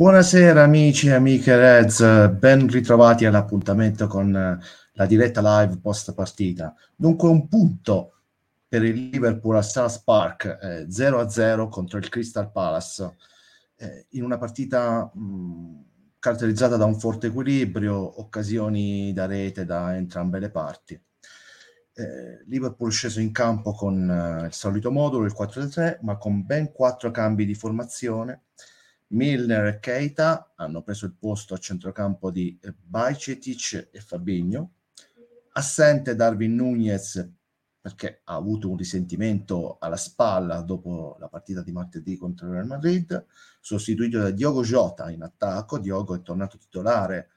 Buonasera amici e amiche Reds, ben ritrovati all'appuntamento con la diretta live post partita. Dunque un punto per il Liverpool a South Park, eh, 0-0 contro il Crystal Palace, eh, in una partita mh, caratterizzata da un forte equilibrio, occasioni da rete da entrambe le parti. Eh, Liverpool sceso in campo con eh, il solito modulo, il 4-3, ma con ben quattro cambi di formazione Milner e Keita hanno preso il posto a centrocampo di Bajcetic e Fabinho. Assente Darwin Nunez perché ha avuto un risentimento alla spalla dopo la partita di martedì contro il Real Madrid, sostituito da Diogo Jota in attacco. Diogo è tornato titolare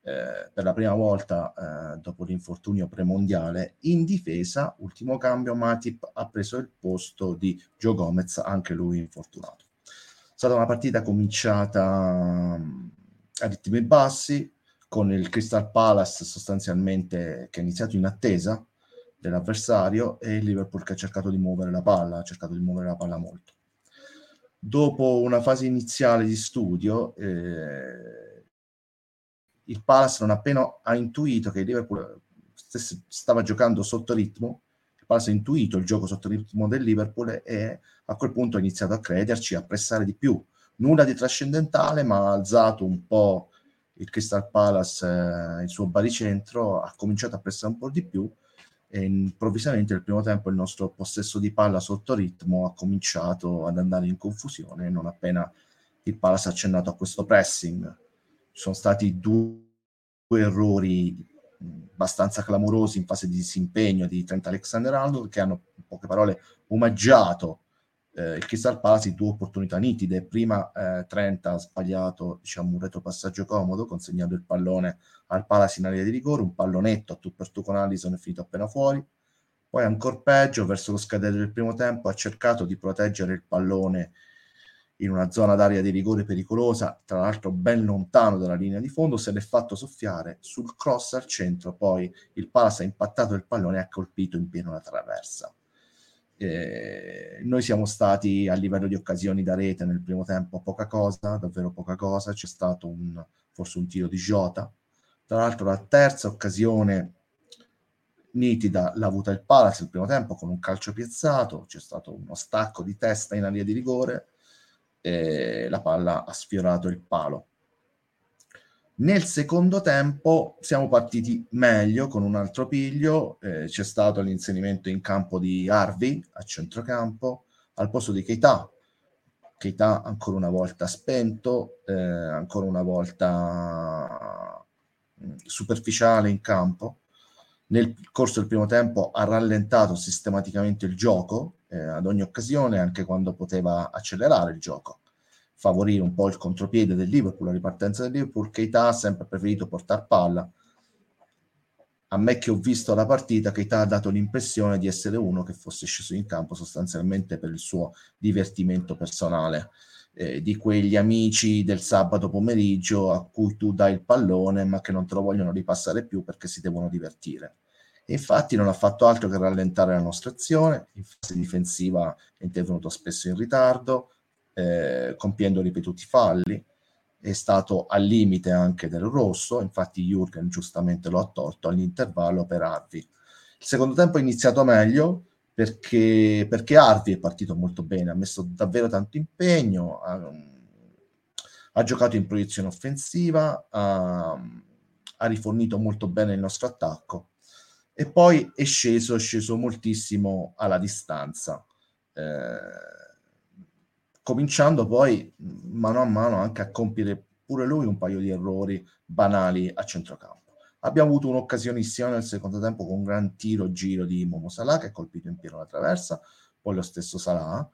eh, per la prima volta eh, dopo l'infortunio premondiale. In difesa, ultimo cambio, Matip ha preso il posto di Gio Gomez, anche lui infortunato stata una partita cominciata mm, a ritmi bassi, con il Crystal Palace sostanzialmente che ha iniziato in attesa dell'avversario e il Liverpool che ha cercato di muovere la palla, ha cercato di muovere la palla molto. Dopo una fase iniziale di studio, eh, il Palace non appena ha intuito che il Liverpool stava giocando sotto ritmo, Ha intuito il gioco sotto il ritmo del Liverpool e a quel punto ha iniziato a crederci, a pressare di più. Nulla di trascendentale, ma ha alzato un po' il Crystal Palace, eh, il suo baricentro, ha cominciato a pressare un po' di più e improvvisamente nel primo tempo il nostro possesso di palla sotto ritmo ha cominciato ad andare in confusione non appena il Palace ha accennato a questo pressing. Ci sono stati due errori abbastanza clamorosi in fase di disimpegno di Trent Alexander-Arnold che hanno in poche parole omaggiato eh, il Crystal Palace due opportunità nitide. Prima eh, Trent ha sbagliato diciamo, un retropassaggio comodo consegnando il pallone al Palace in area di rigore un pallonetto a tu per tu con Allison è finito appena fuori. Poi ancora peggio verso lo scadere del primo tempo ha cercato di proteggere il pallone in una zona d'area di rigore pericolosa, tra l'altro ben lontano dalla linea di fondo, se l'è fatto soffiare sul cross al centro, poi il Palace ha impattato il pallone e ha colpito in pieno la traversa. Eh, noi siamo stati a livello di occasioni da rete nel primo tempo poca cosa, davvero poca cosa, c'è stato un, forse un tiro di Jota, tra l'altro la terza occasione nitida l'ha avuta il Palace il primo tempo con un calcio piazzato, c'è stato uno stacco di testa in area di rigore, eh, la palla ha sfiorato il palo. Nel secondo tempo siamo partiti meglio con un altro piglio, eh, c'è stato l'inserimento in campo di Harvey a centrocampo al posto di Keita. Keita ancora una volta spento, eh, ancora una volta mm, superficiale in campo. Nel corso del primo tempo ha rallentato sistematicamente il gioco, eh, ad ogni occasione, anche quando poteva accelerare il gioco, favorire un po' il contropiede del Liverpool, la ripartenza del Liverpool, Keita ha sempre preferito portare palla. A me che ho visto la partita, Keita ha dato l'impressione di essere uno che fosse sceso in campo sostanzialmente per il suo divertimento personale. Eh, di quegli amici del sabato pomeriggio a cui tu dai il pallone ma che non te lo vogliono ripassare più perché si devono divertire infatti non ha fatto altro che rallentare la nostra azione, in fase difensiva è intervenuto spesso in ritardo, eh, compiendo ripetuti falli, è stato al limite anche del rosso, infatti Jürgen giustamente lo ha tolto all'intervallo per Harvey. Il secondo tempo è iniziato meglio perché, perché Harvey è partito molto bene, ha messo davvero tanto impegno, ha, ha giocato in proiezione offensiva, ha, ha rifornito molto bene il nostro attacco e poi è sceso, è sceso moltissimo alla distanza, eh, cominciando poi mano a mano anche a compiere pure lui un paio di errori banali a centrocampo. Abbiamo avuto un'occasionissima nel secondo tempo con un gran tiro giro di Momo Salah che ha colpito in pieno la traversa, poi lo stesso Salah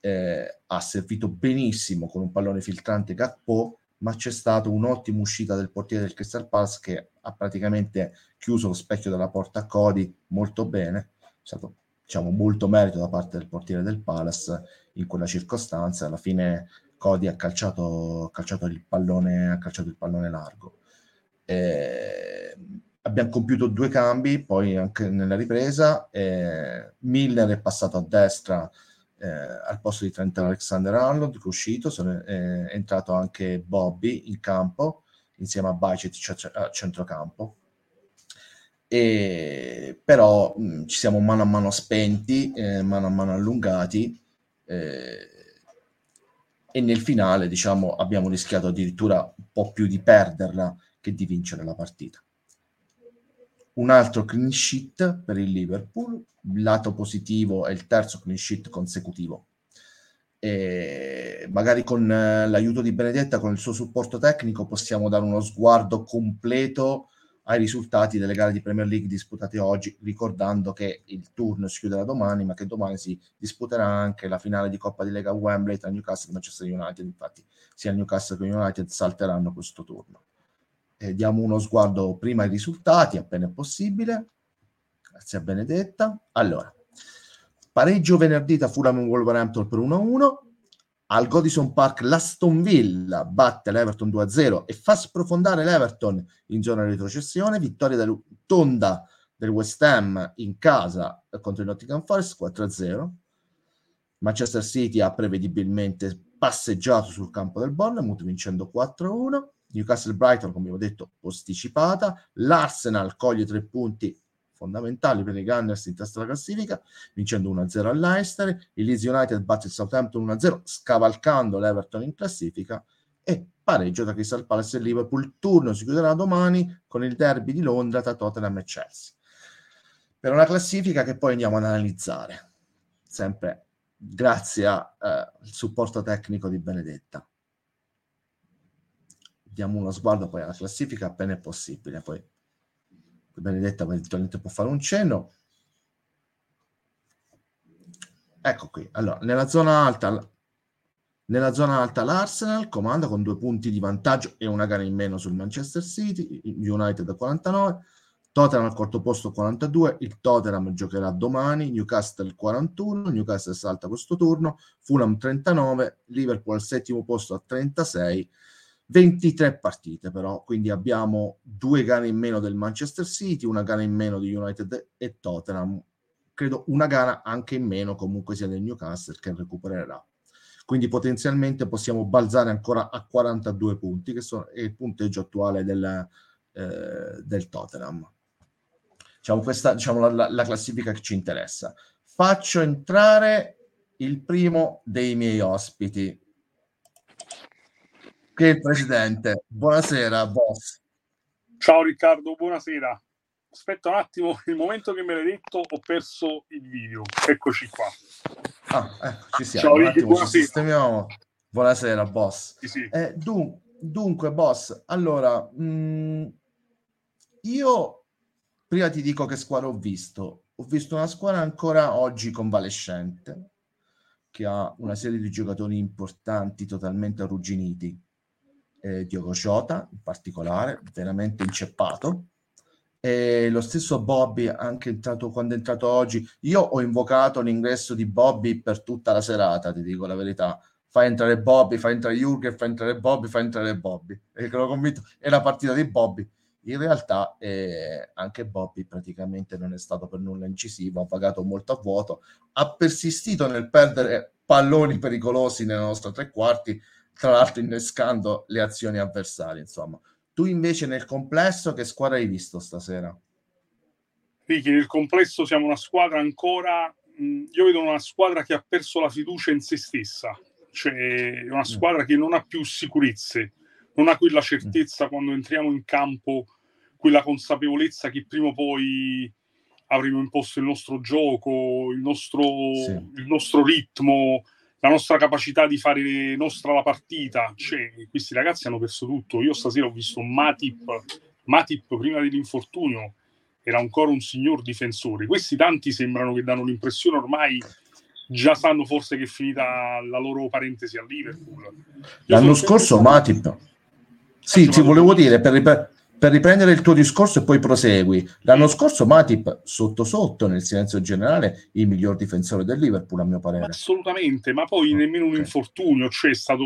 eh, ha servito benissimo con un pallone filtrante Gakpo ma c'è stata un'ottima uscita del portiere del Crystal Palace che ha praticamente chiuso lo specchio della porta a Cody molto bene. È stato diciamo, molto merito da parte del portiere del Palace in quella circostanza. Alla fine Cody ha calciato, calciato, il, pallone, ha calciato il pallone largo. Eh, abbiamo compiuto due cambi, poi anche nella ripresa. Eh, Miller è passato a destra eh, al posto di Trent Alexander-Arnold che è uscito, sono, eh, è entrato anche Bobby in campo insieme a Bacet a centrocampo. E, però mh, ci siamo mano a mano spenti, eh, mano a mano allungati eh, e nel finale diciamo abbiamo rischiato addirittura un po' più di perderla che di vincere la partita. Un altro clean sheet per il Liverpool, lato positivo è il terzo clean sheet consecutivo. E magari con eh, l'aiuto di Benedetta, con il suo supporto tecnico, possiamo dare uno sguardo completo ai risultati delle gare di Premier League disputate oggi, ricordando che il turno si chiuderà domani, ma che domani si disputerà anche la finale di Coppa di Lega Wembley tra Newcastle e Manchester United. Infatti, sia Newcastle che United salteranno questo turno. E diamo uno sguardo prima ai risultati, appena è possibile. Grazie a Benedetta. Allora, pareggio venerdì da Fulham Wolverhampton per 1-1 al Godison Park l'Aston Villa batte l'Everton 2-0 e fa sprofondare l'Everton in zona retrocessione, vittoria del, tonda del West Ham in casa contro il Nottingham Forest 4-0. Manchester City ha prevedibilmente passeggiato sul campo del Bournemouth vincendo 4-1. Newcastle Brighton, come ho detto, posticipata. L'Arsenal coglie tre punti fondamentali per i Gunners in testa alla classifica, vincendo 1-0 all'Leicester. Il Leeds United batte il Southampton 1-0, scavalcando l'Everton in classifica e pareggio tra Crystal Palace e Liverpool. Il turno si chiuderà domani con il derby di Londra tra Tottenham e Chelsea. Per una classifica che poi andiamo ad analizzare, sempre grazie al eh, supporto tecnico di Benedetta. Diamo uno sguardo poi alla classifica appena è possibile, poi Benedetta eventualmente può fare un cenno. Ecco qui, allora, nella zona alta, nella zona alta l'Arsenal comanda con due punti di vantaggio e una gara in meno sul Manchester City, United 49, Tottenham al quarto posto 42, il Tottenham giocherà domani, Newcastle 41, Newcastle salta questo turno, Fulham 39, Liverpool al settimo posto a 36, 23 partite però, quindi abbiamo due gare in meno del Manchester City, una gara in meno di United e Tottenham, credo una gara anche in meno comunque sia del Newcastle che recupererà. Quindi potenzialmente possiamo balzare ancora a 42 punti, che sono, è il punteggio attuale del, eh, del Tottenham. Diciamo questa diciamo, la, la classifica che ci interessa. Faccio entrare il primo dei miei ospiti, il presidente. Buonasera, boss. Ciao Riccardo, buonasera. Aspetta un attimo, il momento che me l'hai detto ho perso il video. Eccoci qua. Ah, ecco, ci siamo. Ciao, Ricky, buonasera. Sistemiamo. Buonasera, boss. Sì, sì. Eh, dun- dunque, boss, allora, mh, mm, io prima ti dico che squadra ho visto. Ho visto una squadra ancora oggi convalescente, che ha una serie di giocatori importanti totalmente arrugginiti eh, Diogo Jota in particolare, veramente inceppato. E lo stesso Bobby, anche entrato, quando è entrato oggi, io ho invocato l'ingresso di Bobby per tutta la serata, ti dico la verità. Fa entrare Bobby, fa entrare Jurgen, fa entrare Bobby, fa entrare Bobby. E l'ho convinto, è la partita di Bobby. In realtà eh, anche Bobby praticamente non è stato per nulla incisivo, ha pagato molto a vuoto, ha persistito nel perdere palloni pericolosi nella nostra tre quarti, tra l'altro innescando le azioni avversarie. Insomma, tu invece nel complesso che squadra hai visto stasera? Ricky, nel complesso siamo una squadra ancora. Io vedo una squadra che ha perso la fiducia in se stessa, cioè una mm. squadra mm. che non ha più sicurezze, non ha quella certezza mm. quando entriamo in campo, quella consapevolezza che prima o poi avremo imposto il nostro gioco, il nostro, sì. il nostro ritmo, la nostra capacità di fare nostra la partita. Cioè, questi ragazzi hanno perso tutto. Io stasera ho visto Matip, Matip prima dell'infortunio era ancora un signor difensore. Questi tanti sembrano che danno l'impressione ormai già sanno forse che è finita la loro parentesi a Liverpool. Io L'anno scorso Matip. Sì, ti volevo dire, per, per riprendere il tuo discorso e poi prosegui, l'anno scorso Matip sotto sotto nel silenzio generale il miglior difensore del Liverpool a mio parere. Assolutamente, ma poi nemmeno un infortunio, cioè è stato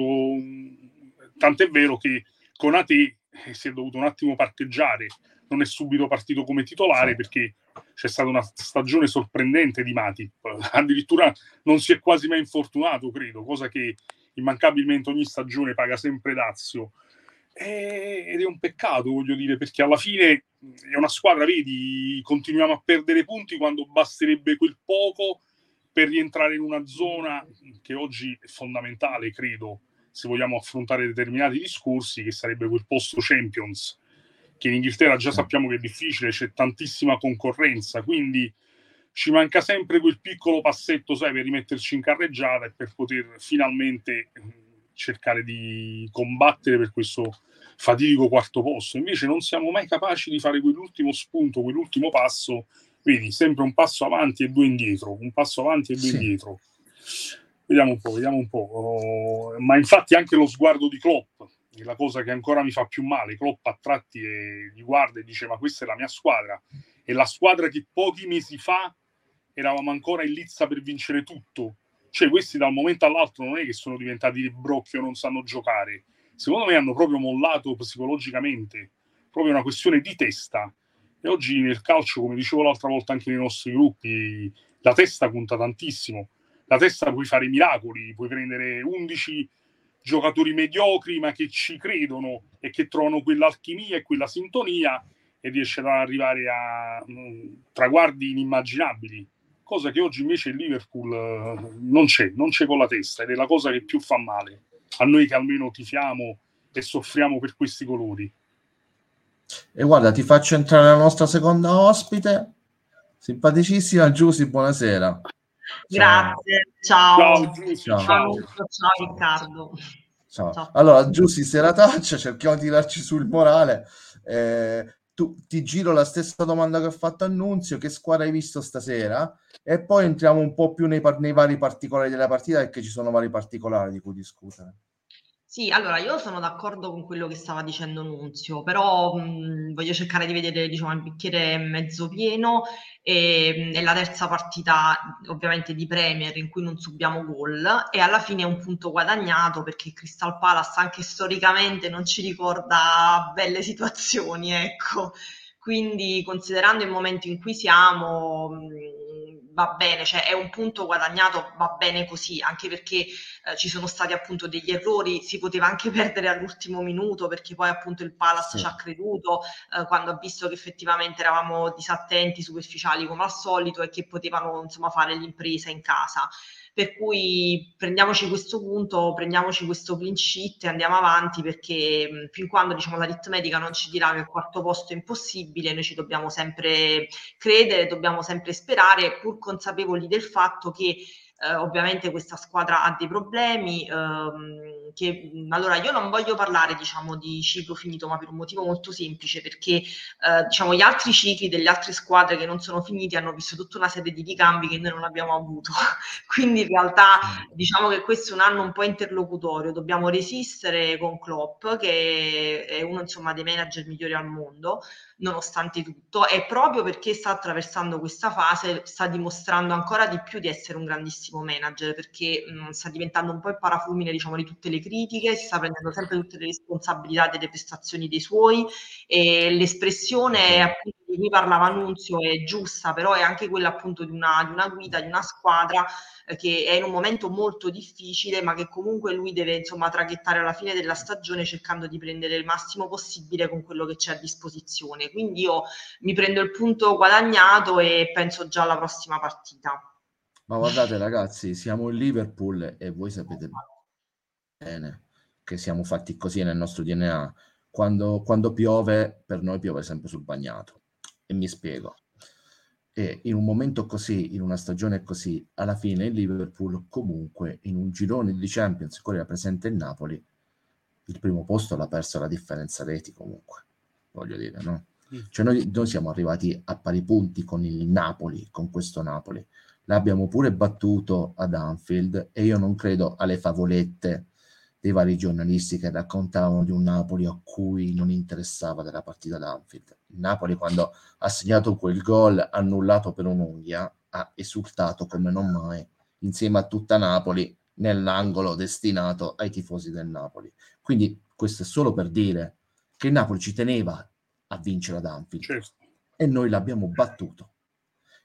tant'è vero che con Ate si è dovuto un attimo parcheggiare, non è subito partito come titolare sì. perché c'è stata una stagione sorprendente di Matip, addirittura non si è quasi mai infortunato, credo, cosa che immancabilmente ogni stagione paga sempre Dazio. Ed è un peccato, voglio dire, perché alla fine è una squadra, vedi, continuiamo a perdere punti quando basterebbe quel poco per rientrare in una zona che oggi è fondamentale, credo, se vogliamo affrontare determinati discorsi, che sarebbe quel posto Champions, che in Inghilterra già sappiamo che è difficile, c'è tantissima concorrenza, quindi ci manca sempre quel piccolo passetto, sai, per rimetterci in carreggiata e per poter finalmente cercare di combattere per questo fatidico quarto posto. Invece non siamo mai capaci di fare quell'ultimo spunto, quell'ultimo passo Vedi, sempre un passo avanti e due indietro, un passo avanti e due sì. indietro. Vediamo un po', vediamo un po'. Oh, ma infatti anche lo sguardo di Klopp è la cosa che ancora mi fa più male. Klopp a tratti e gli guarda e dice ma questa è la mia squadra. È la squadra che pochi mesi fa eravamo ancora in lizza per vincere tutto. Cioè questi da un momento all'altro non è che sono diventati di brocchio, non sanno giocare. Secondo me hanno proprio mollato psicologicamente, proprio una questione di testa e oggi nel calcio, come dicevo l'altra volta anche nei nostri gruppi, la testa conta tantissimo. La testa puoi fare miracoli, puoi prendere 11 giocatori mediocri ma che ci credono e che trovano quell'alchimia e quella sintonia e riesce ad arrivare a um, traguardi inimmaginabili, cosa che oggi invece il Liverpool uh, non c'è, non c'è con la testa ed è la cosa che più fa male a noi che almeno tifiamo e soffriamo per questi colori. E guarda, ti faccio entrare la nostra seconda ospite, simpaticissima Giusy, buonasera. Grazie, ciao. Ciao, ciao. ciao. ciao Riccardo. Ciao. ciao. Allora, Giusy, se la taccia, cerchiamo di tirarci sul morale. Eh, tu, ti giro la stessa domanda che ho fatto a Nunzio, che squadra hai visto stasera? E poi entriamo un po' più nei, nei vari particolari della partita, perché ci sono vari particolari di cui discutere. Sì, allora io sono d'accordo con quello che stava dicendo Nunzio, però mh, voglio cercare di vedere diciamo, il bicchiere mezzo pieno e è la terza partita ovviamente di Premier in cui non subiamo gol e alla fine è un punto guadagnato perché Crystal Palace anche storicamente non ci ricorda belle situazioni, ecco. Quindi considerando il momento in cui siamo... Mh, va bene, cioè è un punto guadagnato, va bene così, anche perché eh, ci sono stati appunto degli errori, si poteva anche perdere all'ultimo minuto perché poi appunto il Palace sì. ci ha creduto eh, quando ha visto che effettivamente eravamo disattenti, superficiali come al solito e che potevano insomma fare l'impresa in casa. Per cui prendiamoci questo punto, prendiamoci questo clean sheet e andiamo avanti perché mh, fin quando diciamo, l'aritmetica non ci dirà che il quarto posto è impossibile, noi ci dobbiamo sempre credere, dobbiamo sempre sperare, pur consapevoli del fatto che eh, ovviamente questa squadra ha dei problemi. Ehm, che, allora, io non voglio parlare diciamo, di ciclo finito, ma per un motivo molto semplice, perché eh, diciamo, gli altri cicli delle altre squadre che non sono finiti hanno visto tutta una serie di ricambi che noi non abbiamo avuto. Quindi in realtà diciamo che questo è un anno un po' interlocutorio, dobbiamo resistere con Klopp, che è uno insomma, dei manager migliori al mondo nonostante tutto e proprio perché sta attraversando questa fase sta dimostrando ancora di più di essere un grandissimo manager perché mh, sta diventando un po' il parafulmine diciamo di tutte le critiche, si sta prendendo sempre tutte le responsabilità delle prestazioni dei suoi e l'espressione appunto di cui parlava Nunzio è giusta, però è anche quella appunto di una, di una guida, di una squadra eh, che è in un momento molto difficile, ma che comunque lui deve insomma traghettare alla fine della stagione cercando di prendere il massimo possibile con quello che c'è a disposizione. Quindi io mi prendo il punto guadagnato e penso già alla prossima partita. Ma guardate ragazzi, siamo in Liverpool e voi sapete bene che siamo fatti così nel nostro DNA. Quando, quando piove, per noi piove sempre sul bagnato e mi spiego. E in un momento così, in una stagione così, alla fine il Liverpool comunque in un girone di Champions, in cui era presente il Napoli, il primo posto l'ha perso la differenza reti comunque, voglio dire, no? Cioè noi, noi siamo arrivati a pari punti con il Napoli, con questo Napoli. L'abbiamo pure battuto ad Anfield e io non credo alle favolette dei vari giornalisti che raccontavano di un Napoli a cui non interessava della partita d'Anfield. Il Napoli quando ha segnato quel gol annullato per un'unghia ha esultato come non mai insieme a tutta Napoli nell'angolo destinato ai tifosi del Napoli. Quindi questo è solo per dire che il Napoli ci teneva a vincere ad Anfield certo. e noi l'abbiamo battuto.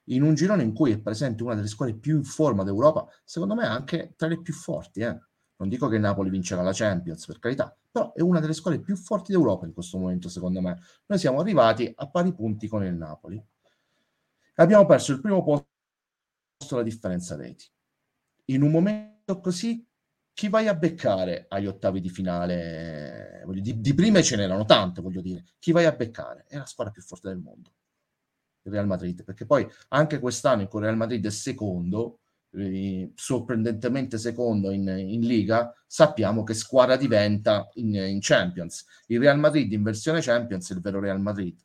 in un girone in cui è presente una delle squadre più in forma d'Europa, secondo me anche tra le più forti. Eh. Non dico che Napoli vincerà la Champions, per carità, però è una delle squadre più forti d'Europa in questo momento, secondo me. Noi siamo arrivati a pari punti con il Napoli. Abbiamo perso il primo posto la differenza reti. In un momento così, chi vai a beccare agli ottavi di finale? Di, di prima ce n'erano tante, voglio dire. Chi vai a beccare? È la squadra più forte del mondo il Real Madrid, perché poi anche quest'anno in cui il Real Madrid è secondo, eh, sorprendentemente secondo in, in, Liga, sappiamo che squadra diventa in, in, Champions. Il Real Madrid in versione Champions è il vero Real Madrid.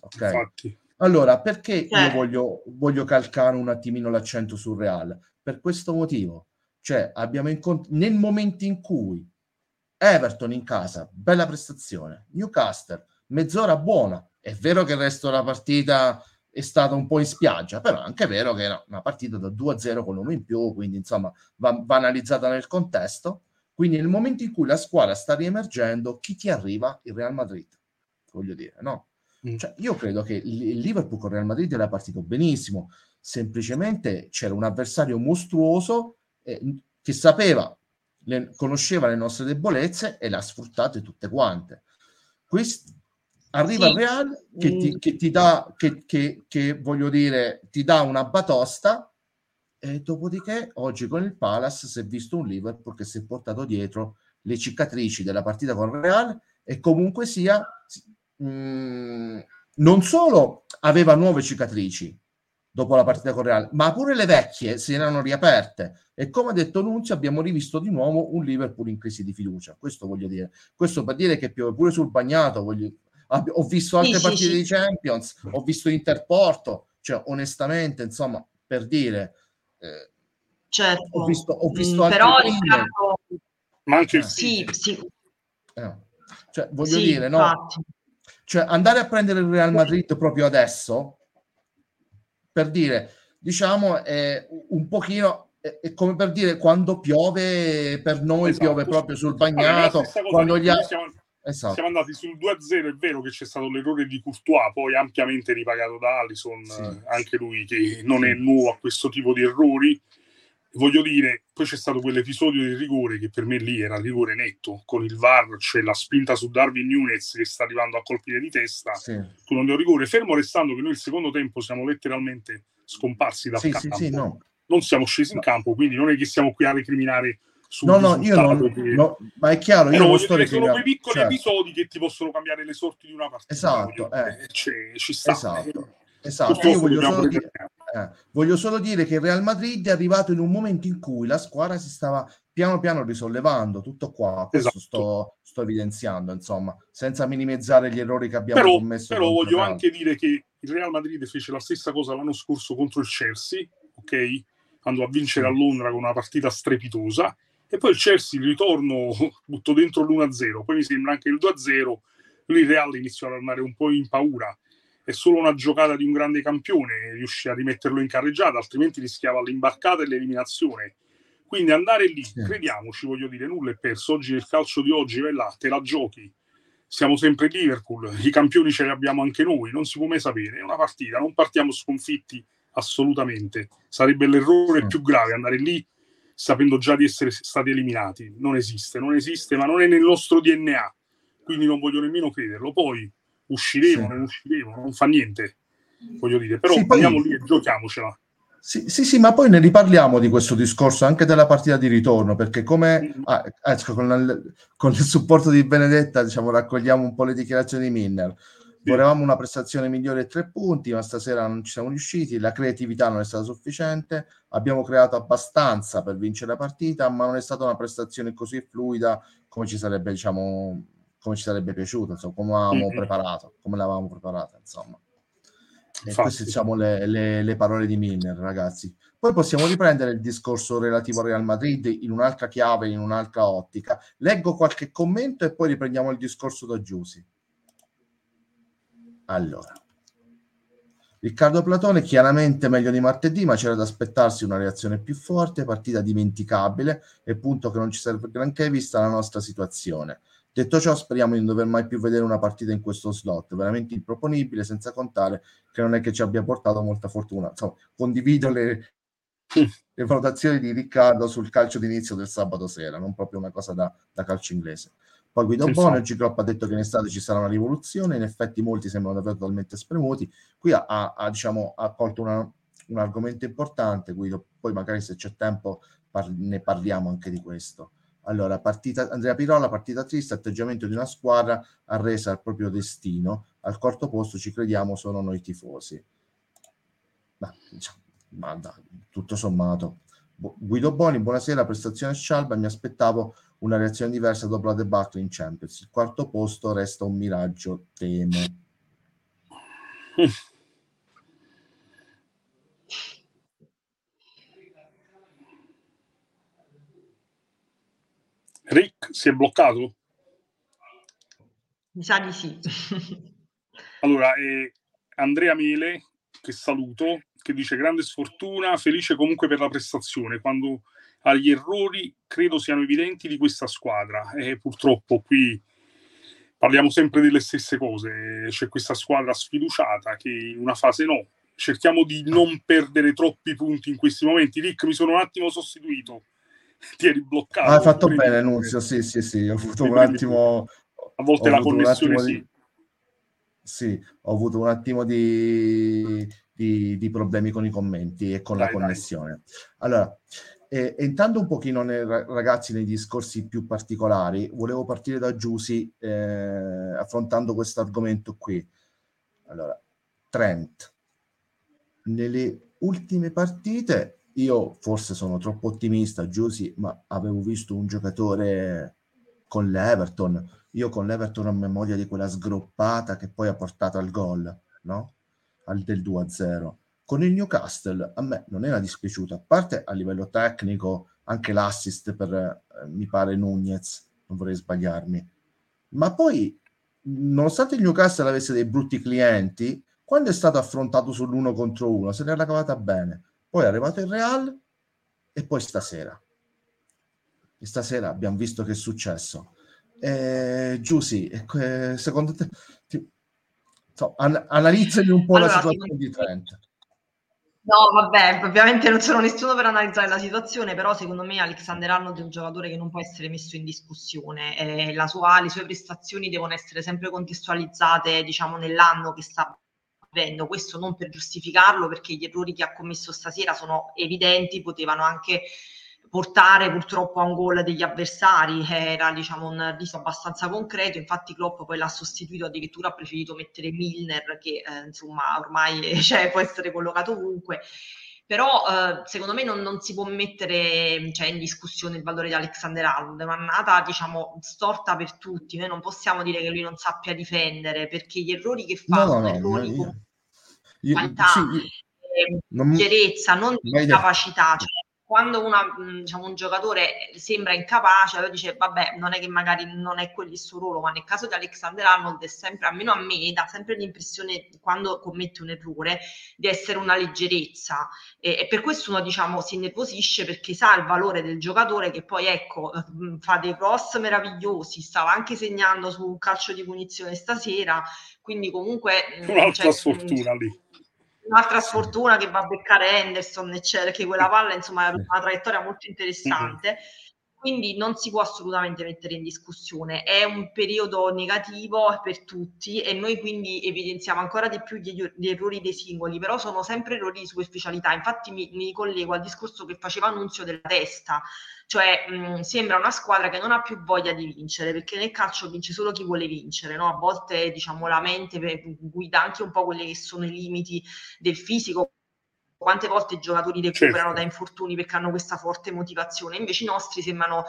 Ok? Infatti. Allora, perché eh. io voglio, voglio calcare un attimino l'accento sul Real? Per questo motivo. Cioè, abbiamo incont- nel momento in cui Everton in casa, bella prestazione, Newcastle, mezz'ora buona, è vero che il resto della partita è stata un po' in spiaggia, però è anche vero che era una partita da 2-0 con uno in più, quindi insomma va, va, analizzata nel contesto. Quindi nel momento in cui la squadra sta riemergendo, chi ti arriva? Il Real Madrid, voglio dire, no? Mm. Cioè, io credo che il Liverpool con il Real Madrid era partito benissimo, semplicemente c'era un avversario mostruoso eh, che sapeva, le, conosceva le nostre debolezze e le ha sfruttate tutte quante. Questo, arriva sì. il Real che ti, mm. che ti dà, che, che, che, voglio dire, ti dà una batosta e dopodiché oggi con il Palace si è visto un Liverpool che si è portato dietro le cicatrici della partita con il Real e comunque sia mh, mm, non solo aveva nuove cicatrici dopo la partita con Real, ma pure le vecchie si erano riaperte e come ha detto Nunzio abbiamo rivisto di nuovo un Liverpool in crisi di fiducia, questo voglio dire, questo per dire che piove pure sul bagnato, voglio, ho visto altre sì, partite sì, di Champions, ho visto Interporto, cioè onestamente, insomma, per dire, eh, certo. ho visto, ho visto mm, però Riccardo... ma anche il sì, sì. Eh. Cioè, voglio dire, no? Cioè, andare a prendere il Real Madrid proprio adesso, per dire, diciamo, è un pochino è, come per dire quando piove per noi esatto. piove proprio sul bagnato, quando gli altri Esatto. Siamo andati sul 2-0, è vero che c'è stato l'errore di Courtois, poi ampiamente ripagato da Allison, sì. anche lui che non è nuovo a questo tipo di errori. Voglio dire, poi c'è stato quell'episodio di rigore che per me lì era rigore netto, con il VAR, c'è la spinta su Darwin Nunes che sta arrivando a colpire di testa, sì. con un rigore, fermo restando che noi il secondo tempo siamo letteralmente scomparsi dal sì, campo. Sì, no. Non siamo scesi in campo, quindi non è che siamo qui a recriminare no, no, io non, che... no, ma è chiaro, io eh, non sto sono quei piccoli certo. episodi che ti possono cambiare le sorti di una partita. Esatto, eh. cioè, ci sta. Esatto, esatto. Io voglio solo, dire, eh, voglio solo dire che il Real Madrid è arrivato in un momento in cui la squadra si stava piano piano risollevando, tutto qua, questo esatto. sto, sto, evidenziando, insomma, senza minimizzare gli errori che abbiamo però, commesso. Però voglio anche dire che il Real Madrid fece la stessa cosa l'anno scorso contro il Chelsea, ok? Andò a vincere a Londra con una partita strepitosa e poi il Chelsea, il ritorno, butto dentro l'1-0, poi mi sembra anche il 2-0, lì il Real iniziò ad andare un po' in paura. È solo una giocata di un grande campione, riuscì a rimetterlo in carreggiata, altrimenti rischiava l'imbarcata e l'eliminazione. Quindi andare lì, sì. crediamoci, voglio dire, nulla è perso. Oggi nel calcio di oggi, vai là, te la giochi. Siamo sempre Liverpool, i campioni ce li abbiamo anche noi, non si può mai sapere. È una partita, non partiamo sconfitti assolutamente. Sarebbe l'errore sì. più grave andare lì sapendo già di essere stati eliminati. Non esiste, non esiste, ma non è nel nostro DNA, quindi non voglio nemmeno crederlo. Poi usciremo, sì. non usciremo, non fa niente, voglio dire, però sì, andiamo poi... lì e giochiamocela. Sì, sì, sì, ma poi ne riparliamo di questo discorso anche della partita di ritorno, perché come mm. ah, ecco, con, il, con, il, supporto di Benedetta diciamo, raccogliamo un po' le dichiarazioni di Minner. Volevamo una prestazione migliore a tre punti, ma stasera non ci siamo riusciti. La creatività non è stata sufficiente. Abbiamo creato abbastanza per vincere la partita, ma non è stata una prestazione così fluida come ci sarebbe, diciamo, come ci sarebbe piaciuto, insomma, come avevamo mm-hmm. preparato, come l'avevamo preparata, insomma. E queste diciamo le, le, le, parole di Milner, ragazzi. Poi possiamo riprendere il discorso relativo al Real Madrid in un'altra chiave, in un'altra ottica. Leggo qualche commento e poi riprendiamo il discorso da Giussi. Allora, Riccardo Platone chiaramente meglio di martedì, ma c'era da aspettarsi una reazione più forte, partita dimenticabile e punto che non ci serve granché vista la nostra situazione. Detto ciò, speriamo di non dover mai più vedere una partita in questo slot, veramente improponibile, senza contare che non è che ci abbia portato molta fortuna. Insomma, condivido le, le valutazioni di Riccardo sul calcio d'inizio del sabato sera, non proprio una cosa da, da calcio inglese. Poi Guido sì, Bono. G-Club ha detto che in estate ci sarà una rivoluzione, in effetti molti sembrano davvero totalmente spremuti. Qui ha, ha, diciamo, ha colto una, un argomento importante, Guido, poi magari se c'è tempo par- ne parliamo anche di questo. Allora, partita, Andrea Pirola, partita triste, atteggiamento di una squadra arresa al proprio destino, al quarto posto ci crediamo sono noi tifosi. Ma, diciamo, ma tutto sommato. Guido Boni, buonasera, prestazione scialba, mi aspettavo una reazione diversa dopo la debacle in Champions. Il quarto posto resta un miraggio, temo. Rick si è bloccato? Mi sa di sì. allora, eh, Andrea Mele, che saluto, che dice grande sfortuna, felice comunque per la prestazione. Quando agli errori credo siano evidenti di questa squadra e purtroppo qui parliamo sempre delle stesse cose. C'è questa squadra sfiduciata che in una fase no. Cerchiamo di non perdere troppi punti in questi momenti. Rick, mi sono un attimo sostituito. Ti eri bloccato. Ah, hai fatto bene, Nunzio. Sì, sì, sì. Ho avuto un attimo. A volte la connessione sì. Di... Sì, ho avuto un attimo di, di, di problemi con i commenti e con dai, la connessione. Dai. Allora, e, entrando un pochino nei, ragazzi nei discorsi più particolari, volevo partire da Giusy eh, affrontando questo argomento qui. Allora, Trent, nelle ultime partite io forse sono troppo ottimista, Giusy, ma avevo visto un giocatore con l'Everton. Io con l'Everton ho memoria di quella sgroppata che poi ha portato al gol, no? Al del 2-0 con il Newcastle a me non era dispiaciuto, a parte a livello tecnico, anche l'assist per, eh, mi pare, Nunez, non vorrei sbagliarmi. Ma poi, nonostante il Newcastle avesse dei brutti clienti, quando è stato affrontato sull'uno contro uno, se l'era cavata bene. Poi è arrivato il Real e poi stasera. E stasera abbiamo visto che è successo. Eh, Giussi, eh, secondo te... Ti, so, an- analizzami un po' allora, la situazione di Trent. No, vabbè, ovviamente non sono nessuno per analizzare la situazione, però secondo me Alexander Arnold è un giocatore che non può essere messo in discussione. Eh, sua, le sue prestazioni devono essere sempre contestualizzate, diciamo, nell'anno che sta vivendo. Questo non per giustificarlo, perché gli errori che ha commesso stasera sono evidenti, potevano anche portare purtroppo a un gol degli avversari era diciamo un rischio abbastanza concreto. Infatti Klopp poi l'ha sostituito addirittura ha preferito mettere Milner che eh, insomma ormai cioè, può essere collocato ovunque. Però eh, secondo me non, non, si può mettere cioè, in discussione il valore di Alexander Arnold, è un'annata diciamo storta per tutti, noi non possiamo dire che lui non sappia difendere perché gli errori che fa no, sono no, errori io, con io, qualità, sì, io, eh, non, chiarezza, non di capacità, cioè, quando una, diciamo, un giocatore sembra incapace, allora dice vabbè, non è che magari non è quello il suo ruolo, ma nel caso di Alexander Arnold è sempre, almeno a me, dà sempre l'impressione quando commette un errore di essere una leggerezza. E, e per questo uno diciamo si innervosisce perché sa il valore del giocatore che poi ecco fa dei cross meravigliosi, stava anche segnando su un calcio di punizione stasera, quindi comunque... Un'altra cioè, sfortuna lì un'altra sfortuna che va a beccare Henderson, eccetera, perché quella palla insomma è una traiettoria molto interessante. Mm-hmm. Quindi non si può assolutamente mettere in discussione, è un periodo negativo per tutti e noi quindi evidenziamo ancora di più gli, errori dei singoli, però sono sempre errori di superficialità. Infatti mi, mi collego al discorso che faceva Annunzio della testa, cioè mh, sembra una squadra che non ha più voglia di vincere, perché nel calcio vince solo chi vuole vincere, no? a volte diciamo la mente guida anche un po' quelli che sono i limiti del fisico, quante volte i giocatori recuperano certo. da infortuni perché hanno questa forte motivazione, invece i nostri sembrano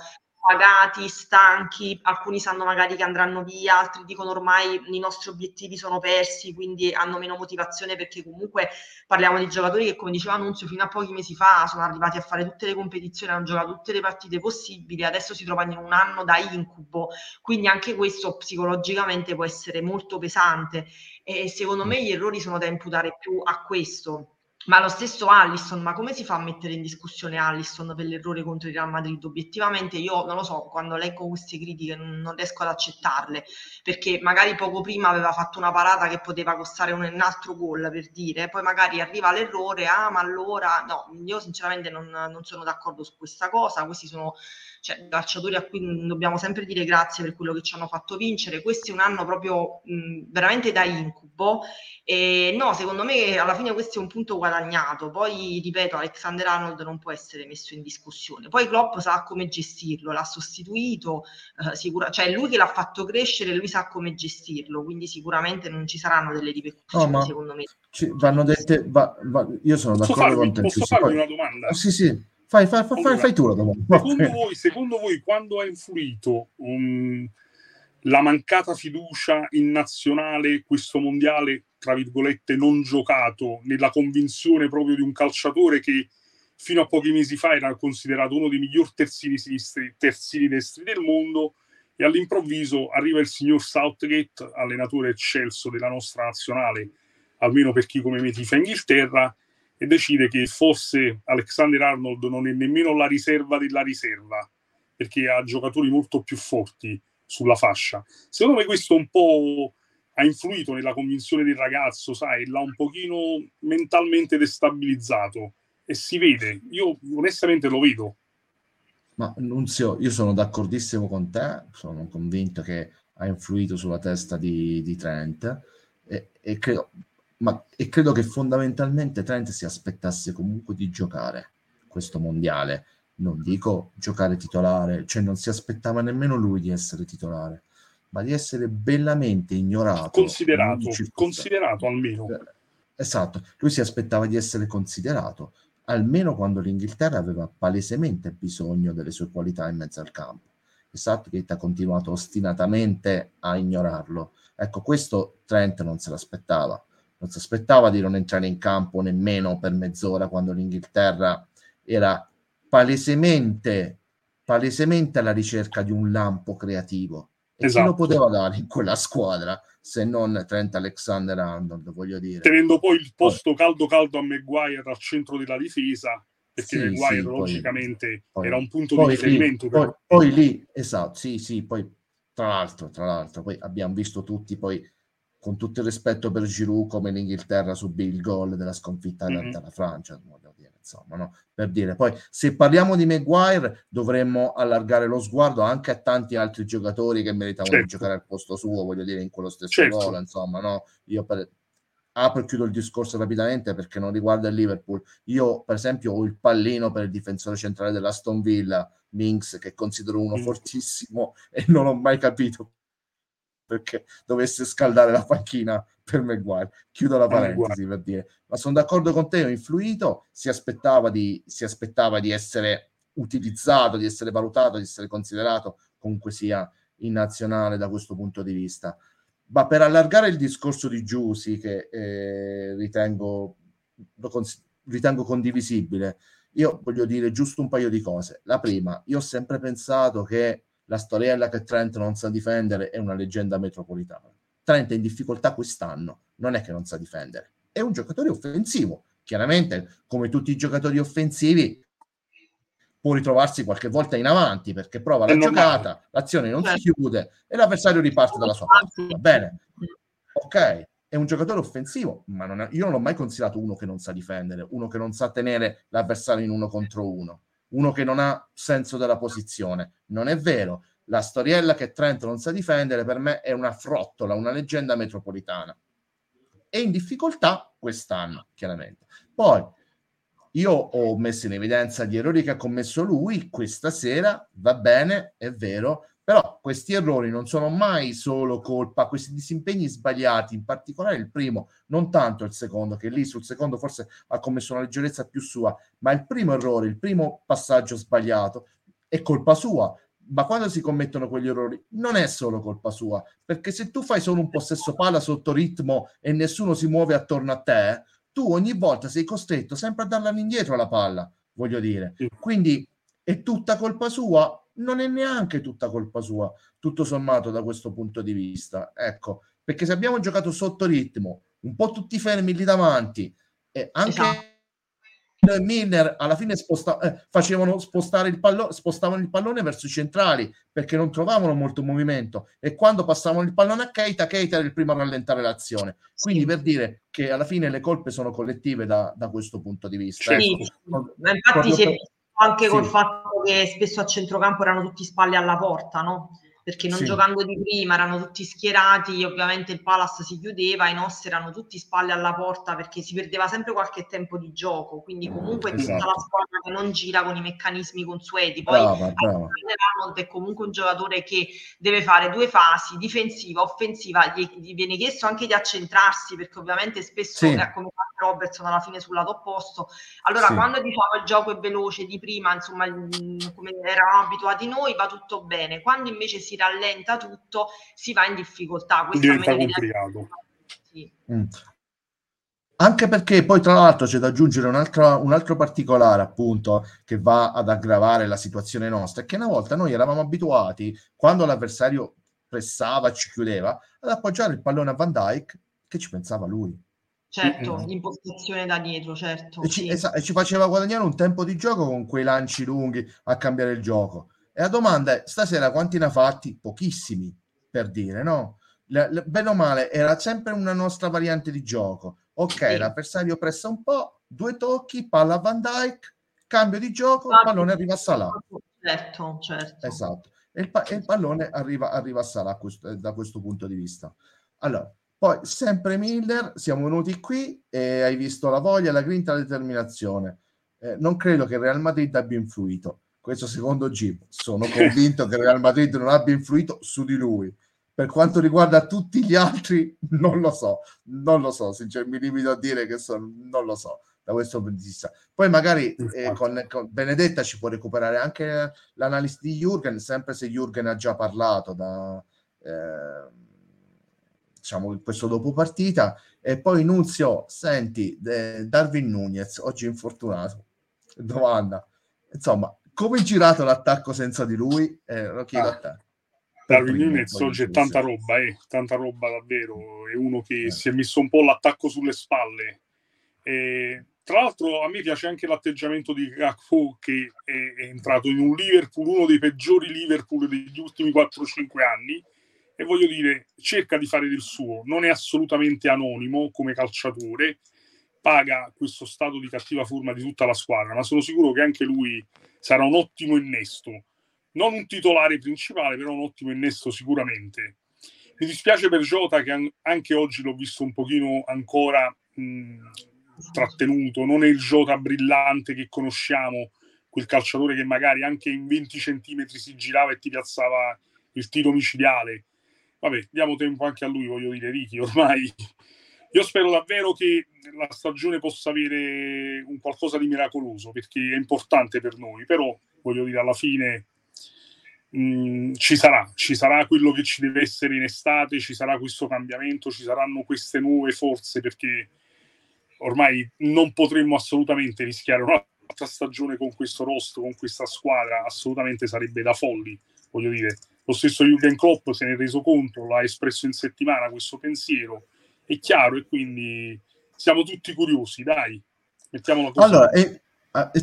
pagati, stanchi, alcuni sanno magari che andranno via, altri dicono ormai i nostri obiettivi sono persi, quindi hanno meno motivazione perché comunque parliamo di giocatori che come diceva Annunzio fino a pochi mesi fa sono arrivati a fare tutte le competizioni, hanno giocato tutte le partite possibili, adesso si trovano in un anno da incubo, quindi anche questo psicologicamente può essere molto pesante. E secondo me gli errori sono da imputare più a questo ma lo stesso Allison, ma come si fa a mettere in discussione Allison per l'errore contro il Real Madrid? Obiettivamente io non lo so, quando leggo queste critiche non riesco ad accettarle, perché magari poco prima aveva fatto una parata che poteva costare un, altro gol per dire, poi magari arriva l'errore, ah ma allora no, io sinceramente non, non sono d'accordo su questa cosa, questi sono cioè, calciatori a cui dobbiamo sempre dire grazie per quello che ci hanno fatto vincere. Questo è un anno proprio mh, veramente da incubo. E no, secondo me alla fine questo è un punto guadagnato. Poi, ripeto, Alexander Arnold non può essere messo in discussione. Poi Klopp sa come gestirlo, l'ha sostituito, eh, sicura, cioè lui che l'ha fatto crescere, lui sa come gestirlo, quindi sicuramente non ci saranno delle ripercussioni, no, secondo me. Ci, vanno dette, va, va, io sono d'accordo farmi, con te. Posso farmi una domanda? Oh, sì, sì. Fai, fai, fai, allora, fai tu la domanda. Secondo voi, secondo voi, quando ha influito um, la mancata fiducia in nazionale, questo mondiale, tra virgolette, non giocato, nella convinzione proprio di un calciatore che fino a pochi mesi fa era considerato uno dei migliori terzini sinistri, terzini destri del mondo, e all'improvviso arriva il signor Southgate, allenatore eccelso della nostra nazionale, almeno per chi come me tifa Inghilterra, e decide che forse Alexander Arnold non è nemmeno la riserva della riserva, perché ha giocatori molto più forti sulla fascia. Secondo me questo un po' ha influito nella convinzione del ragazzo, sai, l'ha un pochino mentalmente destabilizzato e si vede, io onestamente lo vedo. Ma Nunzio, io sono d'accordissimo con te, sono convinto che ha influito sulla testa di, di Trent e, e credo, ma, e credo che fondamentalmente Trent si aspettasse comunque di giocare questo mondiale. Non dico giocare titolare, cioè non si aspettava nemmeno lui di essere titolare, ma di essere bellamente ignorato. Considerato, considerato almeno. Eh, esatto, lui si aspettava di essere considerato, almeno quando l'Inghilterra aveva palesemente bisogno delle sue qualità in mezzo al campo. E Southgate ha continuato ostinatamente a ignorarlo. Ecco, questo Trent non se l'aspettava non si aspettava di non entrare in campo nemmeno per mezz'ora quando l'Inghilterra era palesemente, palesemente alla ricerca di un lampo creativo. E esatto. chi lo poteva dare in quella squadra se non Trent Alexander Arnold, voglio dire. Tenendo poi il posto caldo caldo a Maguire al centro della difesa, perché sì, Maguire sì, logicamente poi, era un punto di riferimento. Lì, poi, poi, lì, esatto, sì, sì, poi tra l'altro, tra l'altro, poi abbiamo visto tutti poi con tutto il rispetto per Giroud, come l'Inghilterra subì il gol della sconfitta mm-hmm. alla Francia, dire, insomma, no? per dire. Poi, se parliamo di Maguire, dovremmo allargare lo sguardo anche a tanti altri giocatori che meritavano certo. di giocare al posto suo, voglio dire, in quello stesso certo. gol, insomma, no? Io per... apro e chiudo il discorso rapidamente perché non riguarda il Liverpool. Io, per esempio, ho il pallino per il difensore centrale dell'Aston Villa, Minx, che considero uno mm. fortissimo e non ho mai capito perché dovesse scaldare la panchina per Maguire. Chiudo la parentesi per dire, ma sono d'accordo con te, ho influito, si aspettava di, si aspettava di essere utilizzato, di essere valutato, di essere considerato comunque sia in nazionale da questo punto di vista. Ma per allargare il discorso di Giussi, che eh, ritengo, cons- ritengo condivisibile, io voglio dire giusto un paio di cose. La prima, io ho sempre pensato che la storiella che Trent non sa difendere è una leggenda metropolitana. Trent è in difficoltà quest'anno, non è che non sa difendere, è un giocatore offensivo. Chiaramente, come tutti i giocatori offensivi, può ritrovarsi qualche volta in avanti perché prova la giocata, l'azione non si certo. chiude e l'avversario riparte dalla sua parte. Va bene, ok, è un giocatore offensivo, ma non è, io non l'ho mai considerato uno che non sa difendere, uno che non sa tenere l'avversario in uno contro uno uno che non ha senso della posizione. Non è vero. La storiella che Trent non sa difendere per me è una frottola, una leggenda metropolitana. È in difficoltà quest'anno, chiaramente. Poi io ho messo in evidenza gli errori che ha commesso lui questa sera, va bene, è vero, però questi errori non sono mai solo colpa, questi disimpegni sbagliati, in particolare il primo, non tanto il secondo, che lì sul secondo forse ha commesso una leggerezza più sua, ma il primo errore, il primo passaggio sbagliato è colpa sua. ma quando si commettono quegli errori non è solo colpa sua, perché se tu fai solo un possesso palla sotto ritmo e nessuno si muove attorno a te, tu ogni volta sei costretto sempre a darla indietro la palla, voglio dire. Quindi è tutta colpa sua? Non è neanche tutta colpa sua, tutto sommato da questo punto di vista. Ecco, perché se abbiamo giocato sotto ritmo, un po' tutti fermi lì davanti, e anche esatto Milner alla fine sposta- eh, facevano spostare il pallone, spostavano il pallone verso i centrali perché non trovavano molto movimento e quando passavano il pallone a Keita, Keita era il primo a rallentare l'azione. Quindi sì. per dire che alla fine le colpe sono collettive da, da questo punto di vista. Sì, ecco. ma infatti si è visto anche col fatto che spesso a centrocampo erano tutti spalle alla porta, no? Perché non sì. giocando di prima erano tutti schierati, ovviamente il Palace si chiudeva, i nostri erano tutti spalle alla porta perché si perdeva sempre qualche tempo di gioco, quindi comunque esatto. tutta la squadra che non gira con i meccanismi consueti. Poi brava. è comunque un giocatore che deve fare due fasi, difensiva, offensiva, gli, gli viene chiesto anche di accentrarsi perché ovviamente spesso sì. come Robertson alla fine sul lato opposto. Allora sì. quando diciamo il gioco è veloce di prima, insomma come eravamo abituati noi, va tutto bene. Quando invece si si rallenta tutto, si va in difficoltà. Questo Diventa complicato. Sì. Mm. Anche perché poi tra l'altro c'è da aggiungere un altro, un altro particolare appunto che va ad aggravare la situazione nostra, è che una volta noi eravamo abituati, quando l'avversario pressava, ci chiudeva, ad appoggiare il pallone a Van Dyke che ci pensava lui. Certo, mm. l'impostazione da dietro, certo. E ci, sì. esa- e ci faceva guadagnare un tempo di gioco con quei lanci lunghi a cambiare il gioco. E la domanda è, stasera quanti ne ha fatti? Pochissimi, per dire, no? Le, le, bene o male, era sempre una nostra variante di gioco. Ok, sì. l'avversario pressa un po', due tocchi, palla a Van Dyke, cambio di gioco, il pallone arriva a Salah. Certo, certo. Esatto. E il, pa- e il pallone arriva, arriva a Salah questo, da questo punto di vista. Allora, poi sempre Miller, siamo venuti qui e hai visto la voglia, la grinta, la determinazione. Eh, non credo che il Real Madrid abbia influito questo secondo G. Sono convinto che il Real Madrid non abbia influito su di lui. Per quanto riguarda tutti gli altri, non lo so, non lo so, sinceramente mi limito a dire che sono, non lo so da questo punto di vista. Poi magari eh, con, con, Benedetta ci può recuperare anche l'analisi di Jürgen, sempre se Jürgen ha già parlato da eh, diciamo questo dopo partita. E poi Nunzio, senti, eh, Darwin Nunez, oggi infortunato. Domanda. Insomma, come è girato l'attacco senza di lui? Eh, lo chiedo ah. a te. Darwin Nunes oggi è tanta roba, eh, tanta roba davvero. È uno che eh. si è messo un po' l'attacco sulle spalle. E, tra l'altro, a me piace anche l'atteggiamento di Gakpo che è, è, entrato in un Liverpool, uno dei peggiori Liverpool degli ultimi 4-5 anni. E voglio dire, cerca di fare del suo, non è assolutamente anonimo come calciatore, paga questo stato di cattiva forma di tutta la squadra, ma sono sicuro che anche lui sarà un ottimo innesto. Non un titolare principale, però un ottimo innesto sicuramente. Mi dispiace per Jota che anche oggi l'ho visto un pochino ancora mh, trattenuto, non è il Jota brillante che conosciamo, quel calciatore che magari anche in 20 centimetri si girava e ti piazzava il tiro micidiale. Vabbè, diamo tempo anche a lui, voglio dire, Ricky, ormai io spero davvero che la stagione possa avere un qualcosa di miracoloso perché è importante per noi, però voglio dire alla fine mh, mm, ci sarà, ci sarà quello che ci deve essere in estate, ci sarà questo cambiamento, ci saranno queste nuove forze perché ormai non potremmo assolutamente rischiare un'altra stagione con questo rosto, con questa squadra, assolutamente sarebbe da folli, voglio dire. Lo stesso Jürgen Klopp se ne è reso conto, l'ha espresso in settimana questo pensiero è chiaro e quindi siamo tutti curiosi, dai, mettiamola così. Allora, e,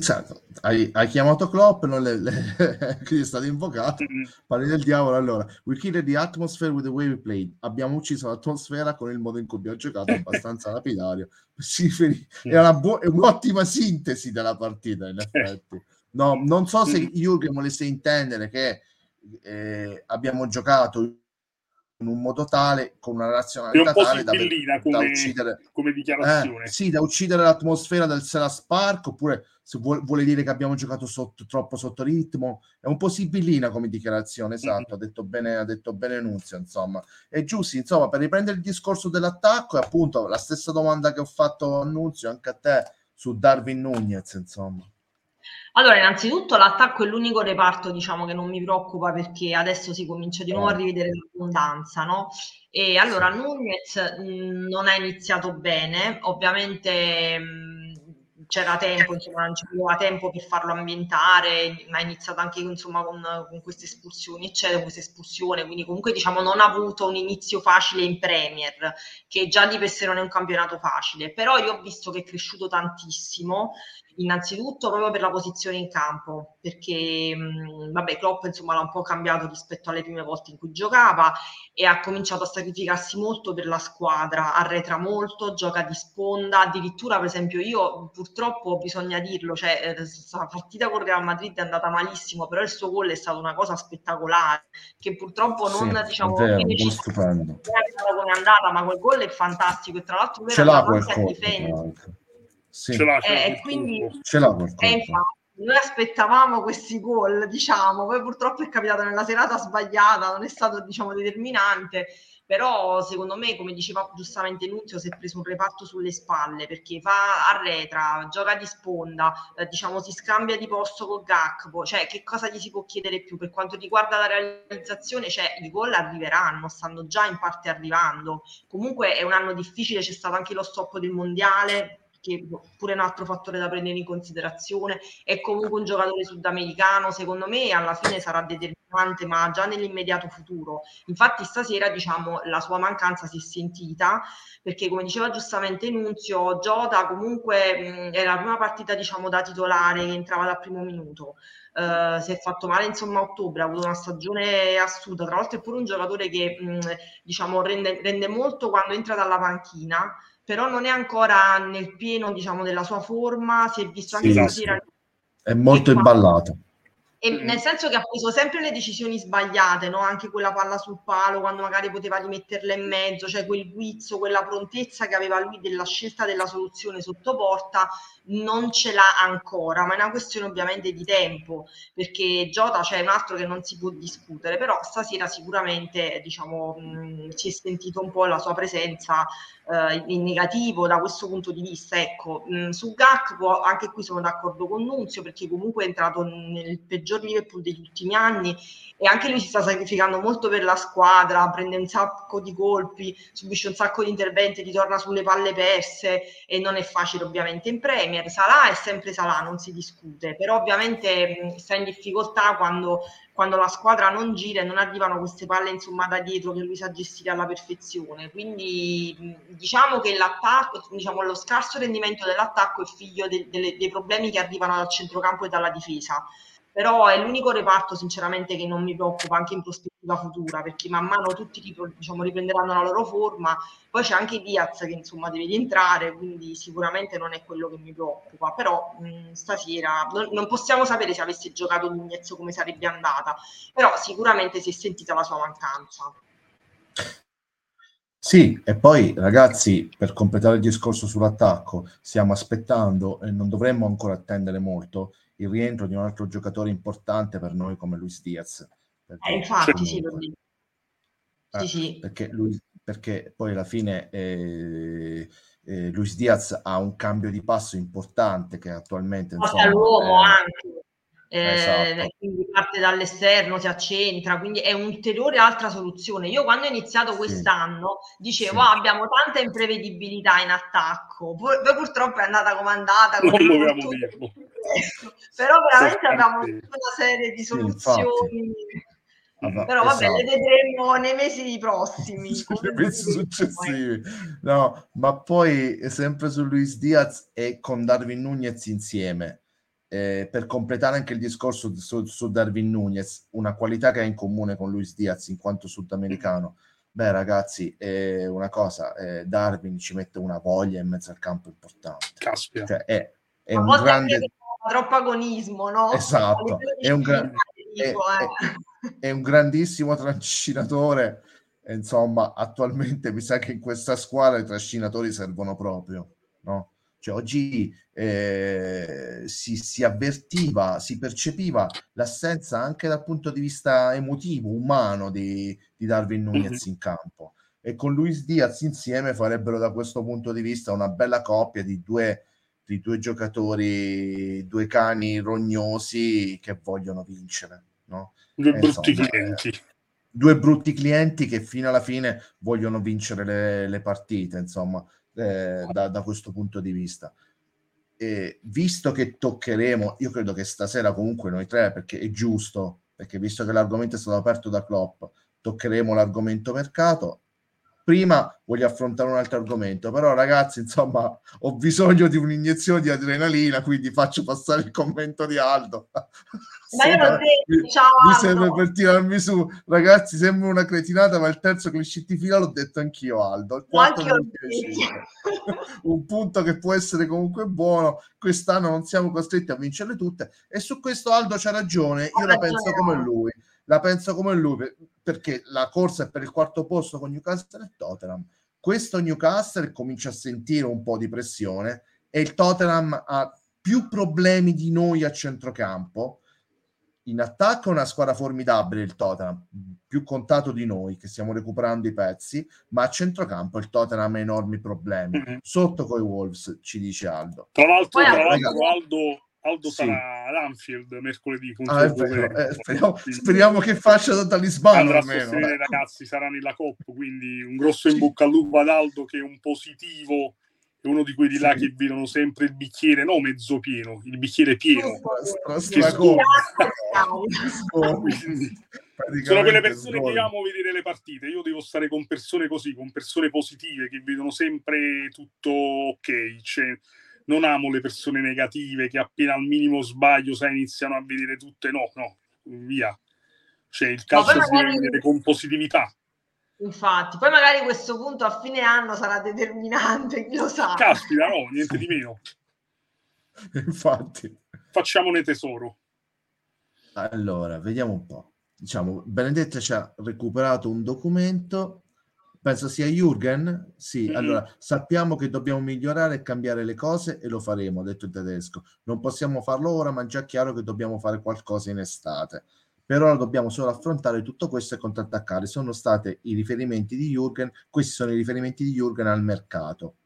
certo, hai, hai, chiamato Klopp, non le, le, quindi è stato invocato, mm-hmm. parli del diavolo, allora, we killed the atmosphere with the way we played, abbiamo ucciso l'atmosfera con il modo in cui abbiamo giocato, abbastanza lapidario, è, una bu- è un'ottima sintesi della partita, in effetti. No, non so se Jürgen volesse intendere che eh, abbiamo giocato in un modo tale, con una razionalità tale da, come, da, uccidere come dichiarazione. Eh, sì, da uccidere l'atmosfera del Sela Spark, oppure se vuole, vuole, dire che abbiamo giocato sotto, troppo sotto ritmo, è un po' sibillina come dichiarazione, esatto, mm-hmm. ha, detto bene, ha detto bene Nunzio, insomma. E giusto, insomma, per riprendere il discorso dell'attacco, è appunto la stessa domanda che ho fatto a Nunzio anche a te su Darwin Nunez, insomma. Allora, innanzitutto l'attacco è l'unico reparto, diciamo, che non mi preoccupa perché adesso si comincia di nuovo a rivedere l'abbondanza, no? E allora Nunez mh, non ha iniziato bene, ovviamente mh, c'era tempo, insomma, non c'era tempo per farlo ambientare, ma è iniziato anche insomma, con, con, queste espulsioni, eccetera, questa espulsione, quindi comunque diciamo non ha avuto un inizio facile in Premier, che già di per sé non è un campionato facile, però io ho visto che è cresciuto tantissimo innanzitutto proprio per la posizione in campo, perché mh, vabbè, Klopp insomma l'ha un po' cambiato rispetto alle prime volte in cui giocava e ha cominciato a sacrificarsi molto per la squadra, arretra molto, gioca di sponda, addirittura per esempio io purtroppo bisogna dirlo, cioè la partita con Real Madrid è andata malissimo, però il suo gol è stata una cosa spettacolare, che purtroppo non sì, diciamo vero, fine stupendo. come è andata, ma quel gol è fantastico e tra l'altro lui era anche a difendere. Sì. Ce l'ha, ce l'ha Eh, e quindi. Ce l'ha eh, noi aspettavamo questi gol, diciamo, poi purtroppo è capitato nella serata sbagliata, non è stato, diciamo, determinante, però secondo me, come diceva giustamente Nunzio, si è preso un reparto sulle spalle perché fa arretra, gioca di sponda, eh, diciamo, si scambia di posto con Gakpo, cioè che cosa gli si può chiedere più? Per quanto riguarda la realizzazione, cioè i gol arriveranno, stanno già in parte arrivando. Comunque è un anno difficile, c'è stato anche lo stop del mondiale, che pure un altro fattore da prendere in considerazione. È comunque un giocatore sudamericano, secondo me alla fine sarà determinante, ma già nell'immediato futuro. Infatti stasera, diciamo, la sua mancanza si è sentita, perché come diceva giustamente Nunzio, Giota comunque mh, era la prima partita, diciamo, da titolare che entrava dal primo minuto. Uh, si è fatto male insomma a ottobre, ha avuto una stagione assurda, tra l'altro è pure un giocatore che mh, diciamo rende, rende molto quando entra dalla panchina, però non è ancora nel pieno diciamo, della sua forma, si è visto anche Sì, stasera. È molto imballato. E Mm. nel senso che ha preso sempre le decisioni sbagliate, no? anche quella palla sul palo, quando magari poteva rimetterla in mezzo, cioè quel guizzo, quella prontezza che aveva lui della scelta della soluzione sotto porta, non ce l'ha ancora, ma è una questione ovviamente di tempo, perché Jota c'è un altro che non si può discutere, però stasera sicuramente diciamo, mh, si è sentito un po' la sua presenza eh, in negativo da questo punto di vista. Ecco, mh, su Gakpo anche qui sono d'accordo con Nunzio perché comunque è entrato nel peggior Liverpool degli ultimi anni e anche lui si sta sacrificando molto per la squadra, prende un sacco di colpi, subisce un sacco di interventi, ritorna sulle palle perse e non è facile ovviamente in Premier. Salah è sempre Salah, non si discute, però ovviamente mh, sta in difficoltà quando quando la squadra non gira e non arrivano queste palle insomma da dietro che lui sa gestire alla perfezione. Quindi mh, diciamo che l'attacco, diciamo lo scarso rendimento dell'attacco è figlio de- delle- dei problemi che arrivano dal centrocampo e dalla difesa. Però è l'unico reparto sinceramente che non mi preoccupa anche in prospettiva futura, perché man mano tutti diciamo, riprenderanno la loro forma. Poi c'è anche Diaz che insomma deve rientrare, quindi sicuramente non è quello che mi preoccupa. Però mh, stasera non, non possiamo sapere se avesse giocato Nunez come sarebbe andata, però sicuramente si è sentita la sua mancanza. Sì, e poi ragazzi, per completare il discorso sull'attacco, stiamo aspettando e non dovremmo ancora attendere molto il rientro di un altro giocatore importante per noi come Luis Diaz. Perché Eh, infatti sì, dico. eh, Sì, sì. perché, lui, perché poi alla fine eh, eh, Luis Diaz ha un cambio di passo importante che attualmente Porta l'uomo eh, anche, eh, esatto. quindi parte dall'esterno, si accentra, quindi è un'ulteriore altra soluzione. Io quando ho iniziato Sì. quest'anno dicevo Sì. "Ah, abbiamo tanta imprevedibilità in attacco, poi, purtroppo è andata come è andata. Non il infortunio. dirlo. Però veramente abbiamo tutta una serie di soluzioni. Vabbè, Però vabbè, le esatto. vedremo nei mesi prossimi. Nei mesi successivi. No, ma poi eh, sempre su Luis Diaz e con Darwin Nunez insieme. Eh, per completare anche il discorso su, su Darwin Nunez, una qualità che ha in comune con Luis Diaz in quanto sudamericano. Beh, ragazzi, è una cosa, eh, Darwin ci mette una voglia in mezzo al campo importante. Caspita. Cioè, è, è un grande... troppo agonismo, no? Esatto, è un gran- dico, è- eh. è un grandissimo trascinatore. e, Insomma, attualmente mi sa che in questa squadra i trascinatori servono proprio, no? Cioè, oggi eh, si, si avvertiva, si percepiva l'assenza anche dal punto di vista emotivo, umano di, di Darwin Nunez in campo. E con Luis Diaz insieme farebbero da questo punto di vista una bella coppia di due di due giocatori, due cani rognosi che vogliono vincere. No? Due eh, brutti insomma, clienti. Due brutti clienti che fino alla fine vogliono vincere le, le partite, insomma, eh, da, da, questo punto di vista. E visto che toccheremo, io credo che stasera comunque noi tre, perché è giusto, perché visto che l'argomento è stato aperto da Klopp, toccheremo l'argomento mercato prima voglio affrontare un altro argomento, però ragazzi, insomma, ho bisogno di un'iniezione di adrenalina, quindi faccio passare il commento di Aldo. Ma io l'ho detto, ciao Mi serve per tirarmi su. Ragazzi, sembra una cretinata, ma il terzo clean di fila l'ho detto anch'io, Aldo. Il quarto un punto che può essere comunque buono. Quest'anno non siamo costretti a vincerle tutte e su questo Aldo c'ha ragione, io la penso come lui la penso come lui perché la corsa è per il quarto posto con Newcastle e Tottenham. Questo Newcastle comincia a sentire un po' di pressione e il Tottenham ha più problemi di noi a centrocampo. In attacco è una squadra formidabile il Tottenham, più contato di noi che stiamo recuperando i pezzi, ma a centrocampo il Tottenham ha enormi problemi. Mm-hmm. Sotto coi Wolves, ci dice Aldo. Tra l'altro, tra l'altro Aldo Aldo sì. sarà ad Anfield mercoledì ah, eh, speriamo, speriamo, che faccia da talismano almeno. i ragazzi sarà nella Coppa quindi un grosso in bocca al lupo ad Aldo che è un positivo è uno di quelli sì. là che vedono sempre il bicchiere no mezzo pieno il bicchiere pieno. Sono quelle persone che amo vedere le partite io devo stare con persone così con persone positive che vedono sempre tutto ok cioè, non amo le persone negative che appena al minimo sbaglio sai, iniziano a vedere tutte, no, no, via. Cioè il calcio si deve vedere con positività. Infatti, poi magari questo punto a fine anno sarà determinante, chi lo sa. Caspita, no, niente di meno. Infatti. Facciamone tesoro. Allora, vediamo un po'. Diciamo, Benedetta ci ha recuperato un documento penso sia Jürgen. Sì, mm-hmm. allora sappiamo che dobbiamo migliorare e cambiare le cose e lo faremo, ha detto il tedesco. Non possiamo farlo ora, ma è già chiaro che dobbiamo fare qualcosa in estate. Per ora dobbiamo solo affrontare tutto questo e contrattaccare. Sono stati i riferimenti di Jürgen, questi sono i riferimenti di Jürgen al mercato.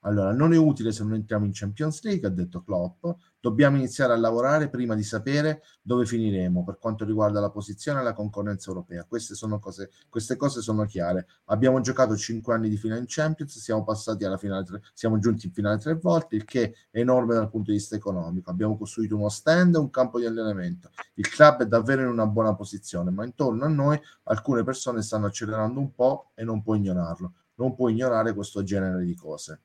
Allora, non è utile se non entriamo in Champions League, ha detto Klopp. Dobbiamo iniziare a lavorare prima di sapere dove finiremo per quanto riguarda la posizione e la concorrenza europea. Queste, cose, queste cose sono chiare. Abbiamo giocato cinque anni di finale in Champions, siamo passati alla finale, tre, siamo giunti in finale tre volte, il che è enorme dal punto di vista economico. Abbiamo costruito uno stand e un campo di allenamento. Il club è davvero in una buona posizione, ma intorno a noi alcune persone stanno accelerando un po' e non può ignorarlo. Non può ignorare questo genere di cose.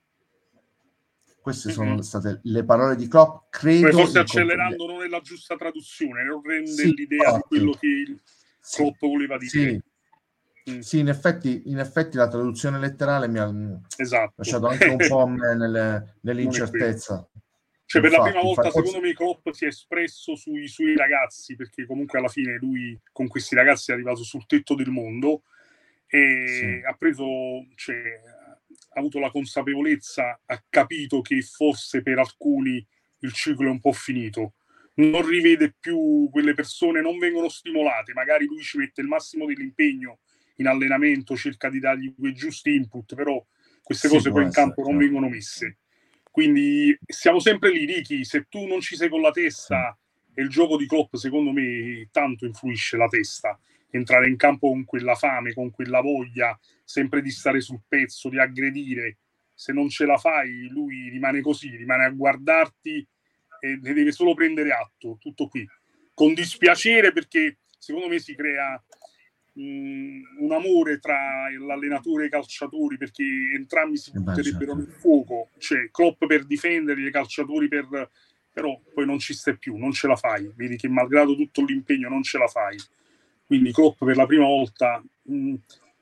Queste sono mm-hmm. state le parole di Klopp. Credo forse accelerando non è la giusta traduzione, non rende sì, l'idea infatti. di quello che il Klopp sì, voleva dire. Sì. Mm. Sì, in effetti, in effetti, la traduzione letterale mi ha esatto. lasciato anche un po' nelle, nell'incertezza. Cioè, per infatti, la prima volta, infatti, secondo me, Klopp si è espresso sui suoi ragazzi, perché comunque alla fine lui con questi ragazzi è arrivato sul tetto del mondo e sì. ha preso, cioè, ha avuto la consapevolezza, ha capito che forse per alcuni il ciclo è un po' finito. Non rivede più quelle persone, non vengono stimolate. Magari lui ci mette il massimo dell'impegno in allenamento, cerca di dargli quei giusti input, però queste sì, cose poi in campo non certo. vengono messe. Quindi siamo sempre lì, Ricky. Se tu non ci sei con la testa, sì. e il gioco di Klopp, secondo me, tanto influisce la testa entrare in campo con quella fame, con quella voglia, sempre di stare sul pezzo, di aggredire. Se non ce la fai, lui rimane così, rimane a guardarti e ne deve solo prendere atto, tutto qui. Con dispiacere perché secondo me si crea mh, un amore tra l'allenatore e i calciatori perché entrambi si butterebbero nel fuoco, cioè Klopp per difendere, i calciatori per... però poi non ci stai più, non ce la fai, vedi che malgrado tutto l'impegno non ce la fai quindi Klopp per la prima volta, mh,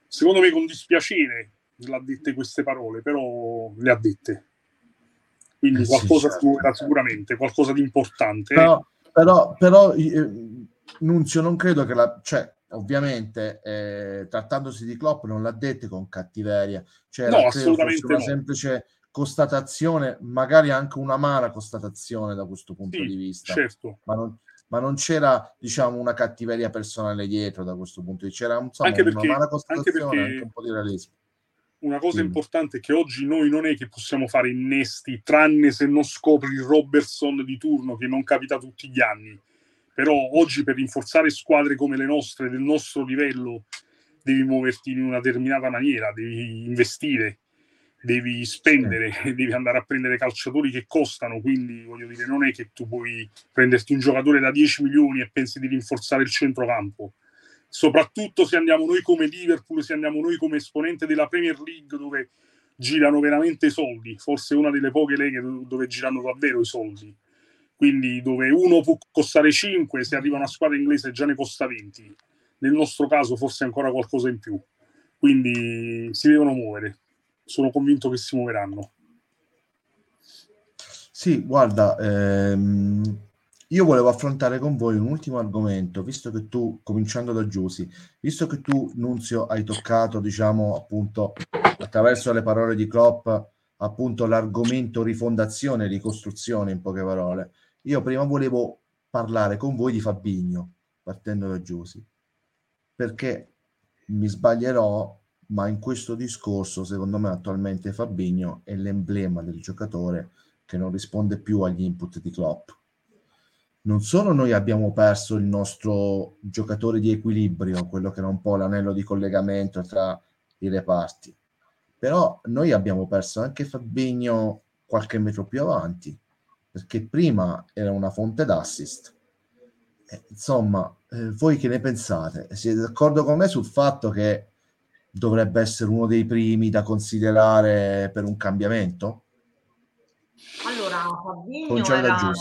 secondo me con dispiacere, l'ha dette queste parole, però le ha dette. Quindi eh qualcosa sì, certo. sicuramente, qualcosa di importante. Però, però, però eh, Nunzio non credo che la... Cioè, ovviamente eh, trattandosi di Klopp non l'ha dette con cattiveria cioè no, assolutamente una no. semplice constatazione magari anche una un'amara constatazione da questo punto sì, di vista certo. ma non, ma non c'era diciamo una cattiveria personale dietro da questo punto di vista? C'era insomma, anche perché, una anche, perché, anche un po' di realismo. una cosa importante è che oggi noi non è che possiamo fare innesti, tranne se non scopri il Robertson di turno, che non capita tutti gli anni. Però oggi per rinforzare squadre come le nostre, del nostro livello, devi muoverti in una determinata maniera, devi investire, devi spendere, sì. devi andare a prendere calciatori che costano, quindi voglio dire, non è che tu puoi prenderti un giocatore da 10 milioni e pensi di rinforzare il centrocampo soprattutto se andiamo noi come Liverpool, se andiamo noi come esponente della Premier League dove girano veramente soldi, forse una delle poche leghe dove girano davvero i soldi. Quindi dove uno può costare 5, se arriva una squadra inglese già ne costa 20. Nel nostro caso forse ancora qualcosa in più. Quindi si devono muovere. Sono convinto che si muoveranno. Sì, guarda, ehm, io volevo affrontare con voi un ultimo argomento, visto che tu, cominciando da Giussi, visto che tu, Nunzio, hai toccato, diciamo, appunto, attraverso le parole di Klopp, appunto, l'argomento rifondazione, ricostruzione, in poche parole. Io prima volevo parlare con voi di Fabigno, partendo da Giussi, perché mi sbaglierò, ma in questo discorso, secondo me, attualmente Fabigno è l'emblema del giocatore che non risponde più agli input di Klopp non solo noi abbiamo perso il nostro giocatore di equilibrio, quello che era un po' l'anello di collegamento tra i reparti, però noi abbiamo perso anche Fabigno qualche metro più avanti, perché prima era una fonte d'assist. Eh, insomma, eh, voi che ne pensate? Siete d'accordo con me sul fatto che dovrebbe essere uno dei primi da considerare per un cambiamento? Allora, Fabinho era...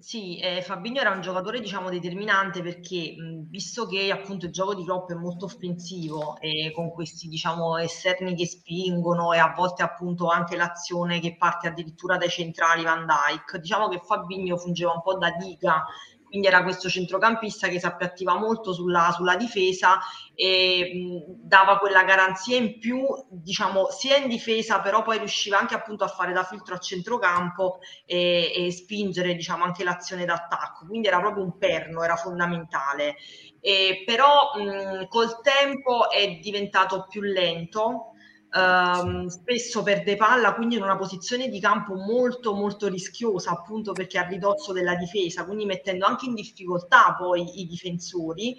Sì, eh, Fabinho era un giocatore diciamo determinante perché mh, visto che appunto il gioco di Klopp è molto offensivo e con questi diciamo esterni che spingono e a volte appunto anche l'azione che parte addirittura dai centrali Van Dyke, diciamo che Fabinho fungeva un po' da diga quindi era questo centrocampista che si appiattiva molto sulla, sulla difesa e mh, dava quella garanzia in più, diciamo, sia in difesa, però poi riusciva anche appunto a fare da filtro a centrocampo e, e spingere, diciamo, anche l'azione d'attacco. Quindi era proprio un perno, era fondamentale. E, però mh, col tempo è diventato più lento Uh, spesso perde palla, quindi in una posizione di campo molto molto rischiosa, appunto perché a ridosso della difesa, quindi mettendo anche in difficoltà poi i difensori.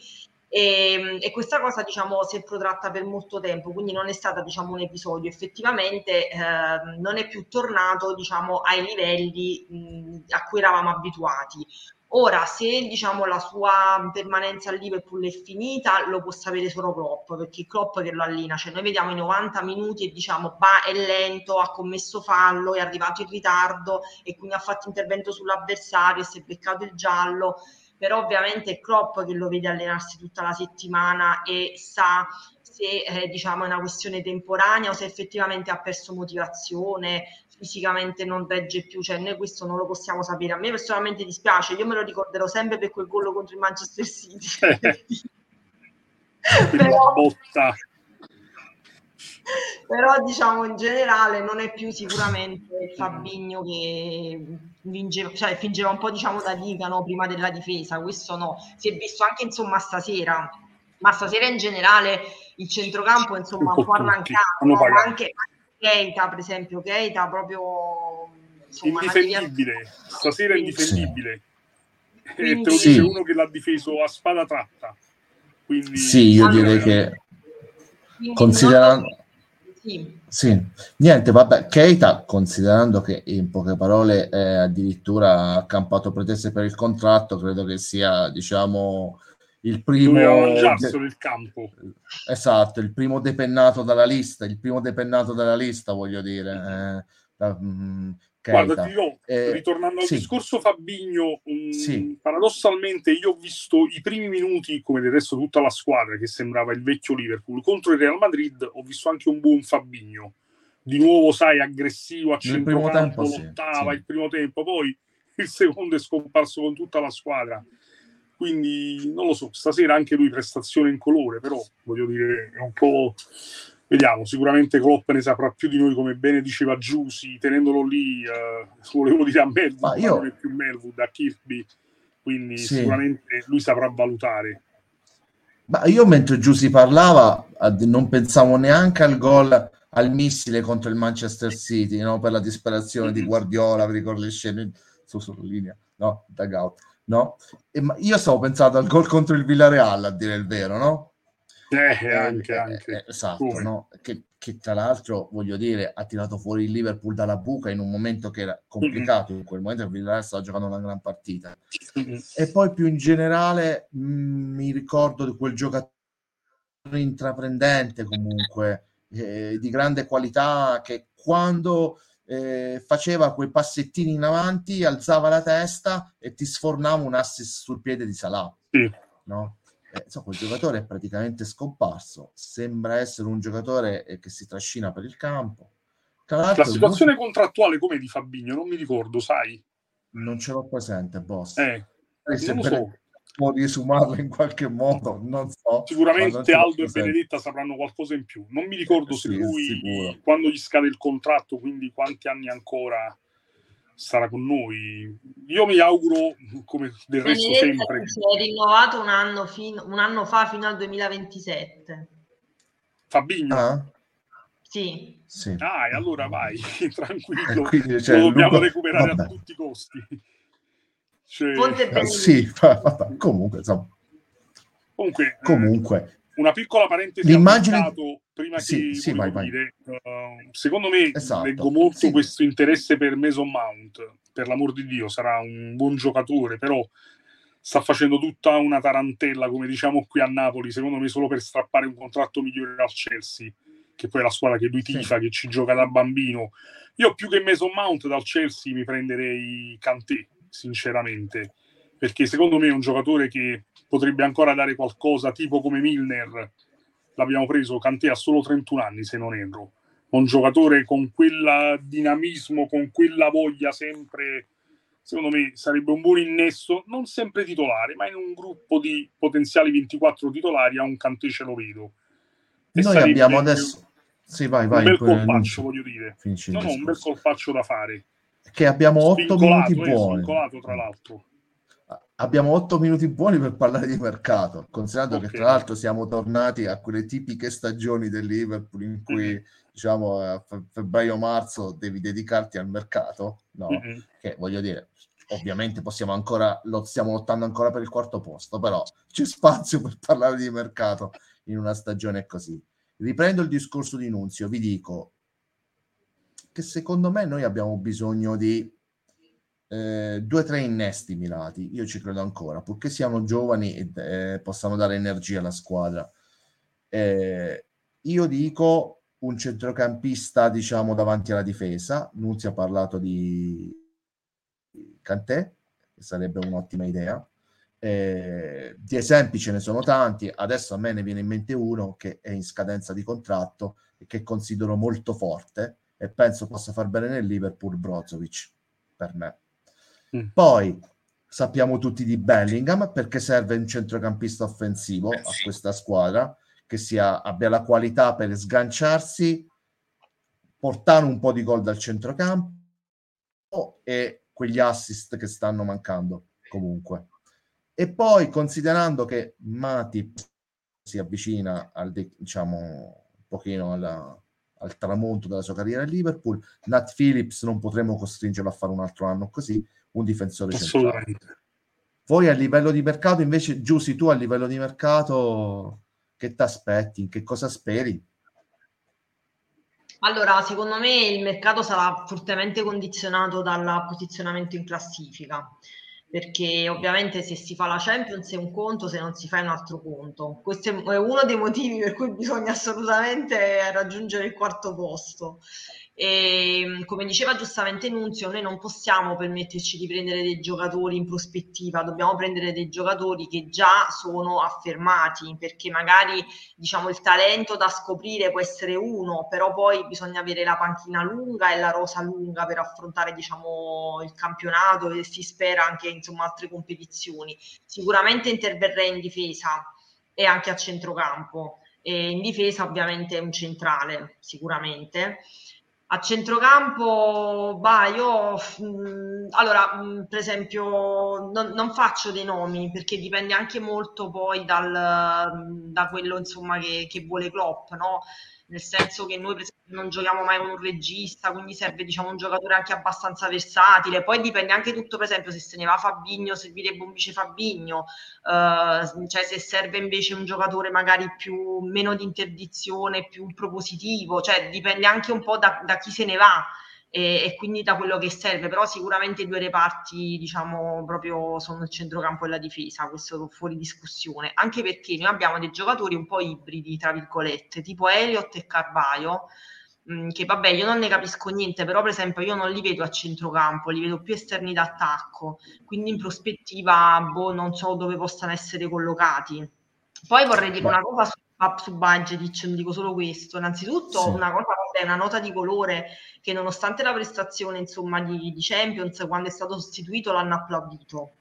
E, ehm, e questa cosa diciamo si è protratta per molto tempo, quindi non è stata diciamo un episodio, effettivamente eh, non è più tornato diciamo ai livelli mh, a cui eravamo abituati. Ora, se diciamo la sua permanenza a Liverpool è finita, lo può sapere solo Klopp, perché Klopp che lo allena, cioè noi vediamo i 90 minuti e diciamo, bah, è lento, ha commesso fallo, è arrivato in ritardo e quindi ha fatto intervento sull'avversario e si è beccato il giallo, però ovviamente è Klopp che lo vede allenarsi tutta la settimana e sa se eh, diciamo è una questione temporanea o se effettivamente ha perso motivazione, fisicamente non regge più, cioè noi questo non lo possiamo sapere. A me personalmente dispiace, io me lo ricorderò sempre per quel gol contro il Manchester City. però, però diciamo in generale non è più sicuramente il Fabigno che fingeva, cioè, fingeva un po' diciamo da diga no? prima della difesa, questo no, si è visto anche insomma stasera, ma stasera in generale il centrocampo insomma un po' arrancato, anche, Keita, per esempio, Keita proprio insomma, indifendibile. Stasera è indifendibile. Quindi, e te lo dice sì. uno che l'ha difeso a spada tratta. Quindi, sì, io allora, direi che considerando sì. sì. niente, vabbè, Keita, considerando che in poche parole è addirittura accampato pretese per il contratto, credo che sia, diciamo, il primo mangiarselo il campo esatto il primo depennato dalla lista il primo depennato dalla lista voglio dire eh, da, mm, Guarda, dirò, eh, ritornando al sì. discorso Fabigno, um, sì. paradossalmente io ho visto i primi minuti, come del resto tutta la squadra, che sembrava il vecchio Liverpool, contro il Real Madrid, ho visto anche un buon Fabigno. Di nuovo, sai, aggressivo, a centrocampo, lottava sì, il primo tempo, poi il secondo è scomparso con tutta la squadra. Quindi non lo so, stasera anche lui prestazione in colore, però voglio dire, è un po'. Vediamo, sicuramente Klopp ne saprà più di noi, come bene diceva Giussi, tenendolo lì, eh, volevo dire a Melwood, io... non è più Melwood, a Kirby, quindi sì. sicuramente lui saprà valutare. Ma io mentre Giussi parlava non pensavo neanche al gol al missile contro il Manchester City, no? per la disperazione di Guardiola, vi ricordo le scene su sulla linea, no? Dugout, no? E, ma io stavo pensando al gol contro il Villarreal, a dire il vero, no? Eh, anche, eh, anche. Eh, esatto, no? Che, che, tra l'altro, voglio dire, ha tirato fuori il Liverpool dalla buca in un momento che era complicato, mm-hmm. in quel momento il Villarreal stava giocando una gran partita. Mm-hmm. E poi più in generale mh, mm, mi ricordo di quel giocatore intraprendente comunque, eh, di grande qualità, che quando eh, faceva quei passettini in avanti, alzava la testa e ti sfornava un assist sul piede di Salah. Sì. No? Eh, so, quel giocatore è praticamente scomparso. Sembra essere un giocatore eh, che si trascina per il campo. la situazione molto... contrattuale come di Fabigno, non mi ricordo, sai? Non ce l'ho presente, boss. Eh, non lo so può riesumarlo in qualche modo, non so. Sicuramente Aldo e Benedetta sapranno qualcosa in più. Non mi ricordo se lui, sicuro. quando gli scade il contratto, quindi quanti anni ancora sarà con noi. Io mi auguro, come del resto sempre... Si è rinnovato un anno, fin- un anno fa fino al 2027. Fabigno? Ah. Sì. sì. Ah, e allora vai, tranquillo. Quindi, cioè, Lo dobbiamo lungo... recuperare Vabbè. a tutti i costi. Ponte ah, sì, comunque, insomma. Comunque, eh, comunque. Eh, una piccola parentesi L'immagine... prima sì, che sì, vai, vai. Dire, uh, secondo me esatto. leggo molto sì. questo interesse per Mason Mount per l'amor di Dio sarà un buon giocatore però sta facendo tutta una tarantella come diciamo qui a Napoli secondo me solo per strappare un contratto migliore al Chelsea che poi è la squadra che lui tifa sì. che ci gioca da bambino io più che Mason Mount dal Chelsea mi prenderei Kanté sinceramente, perché secondo me è un giocatore che potrebbe ancora dare qualcosa, tipo come Milner, l'abbiamo preso, Kanté ha solo 31 anni se non erro, un giocatore con quel dinamismo, con quella voglia sempre, secondo me sarebbe un buon innesso, non sempre titolare, ma in un gruppo di potenziali 24 titolari a un Kanté ce lo vedo. E Noi abbiamo adesso... Sì, vai, vai, un bel colpaccio, voglio dire. No, no, un bel colpaccio da fare che abbiamo otto minuti eh, buoni. tra l'altro. Abbiamo otto minuti buoni per parlare di mercato, considerando okay. che tra l'altro siamo tornati a quelle tipiche stagioni del Liverpool in cui mm-hmm. diciamo a febbraio-marzo devi dedicarti al mercato, no? Mm-hmm. Che voglio dire, ovviamente possiamo ancora, lo stiamo lottando ancora per il quarto posto, però c'è spazio per parlare di mercato in una stagione così. Riprendo il discorso di Nunzio, vi dico, che secondo me noi abbiamo bisogno di eh, due o tre innesti mirati. Io ci credo ancora, purché siano giovani e eh, possano dare energia alla squadra. Eh, io dico un centrocampista, diciamo, davanti alla difesa. Nunzio ha parlato di Cantè, che sarebbe un'ottima idea. Eh, di esempi ce ne sono tanti, adesso a me ne viene in mente uno che è in scadenza di contratto e che considero molto forte, e penso possa far bene nel Liverpool Brozovic per me. Mm. Poi sappiamo tutti di Bellingham perché serve un centrocampista offensivo a questa squadra che sia, abbia la qualità per sganciarsi, portare un po' di gol dal centrocampo e quegli assist che stanno mancando comunque. E poi considerando che Matip si avvicina al diciamo un pochino alla, al tramonto della sua carriera a Liverpool. Nat Phillips non potremo costringerlo a fare un altro anno così, un difensore centrale. Poi a livello di mercato, invece, Giussi, tu a livello di mercato che ti aspetti? Che cosa speri? Allora, secondo me il mercato sarà fortemente condizionato dal posizionamento in classifica perché ovviamente se si fa la Champions è un conto, se non si fa è un altro conto. Questo è uno dei motivi per cui bisogna assolutamente raggiungere il quarto posto. E come diceva giustamente Nunzio, noi non possiamo permetterci di prendere dei giocatori in prospettiva, dobbiamo prendere dei giocatori che già sono affermati, perché magari diciamo il talento da scoprire può essere uno, però poi bisogna avere la panchina lunga e la rosa lunga per affrontare diciamo il campionato e si spera anche insomma altre competizioni. Sicuramente interverrei in difesa e anche a centrocampo. E in difesa ovviamente un centrale, sicuramente. A centrocampo, bah, io mh, mm, allora, mh, mm, per esempio, non, non, faccio dei nomi perché dipende anche molto poi dal, da quello insomma che, che vuole Klopp, no? Nel senso che noi non giochiamo mai con un regista, quindi serve diciamo un giocatore anche abbastanza versatile, poi dipende anche tutto per esempio se se ne va Fabigno, servirebbe un vice Fabigno, uh, cioè se serve invece un giocatore magari più meno di interdizione, più propositivo, cioè dipende anche un po' da, da chi se ne va e, e, quindi da quello che serve, però sicuramente i due reparti diciamo proprio sono il centrocampo e la difesa, questo fuori discussione, anche perché noi abbiamo dei giocatori un po' ibridi, tra virgolette, tipo Elliott e Carvaio, mm, che vabbè io non ne capisco niente, però per esempio io non li vedo a centrocampo, li vedo più esterni d'attacco, quindi in prospettiva boh, non so dove possano essere collocati. Poi vorrei dire una cosa su up su Budgetic, non dico solo questo. Innanzitutto sì. una cosa, vabbè, una nota di colore che nonostante la prestazione insomma di, di Champions, quando è stato sostituito l'hanno applaudito.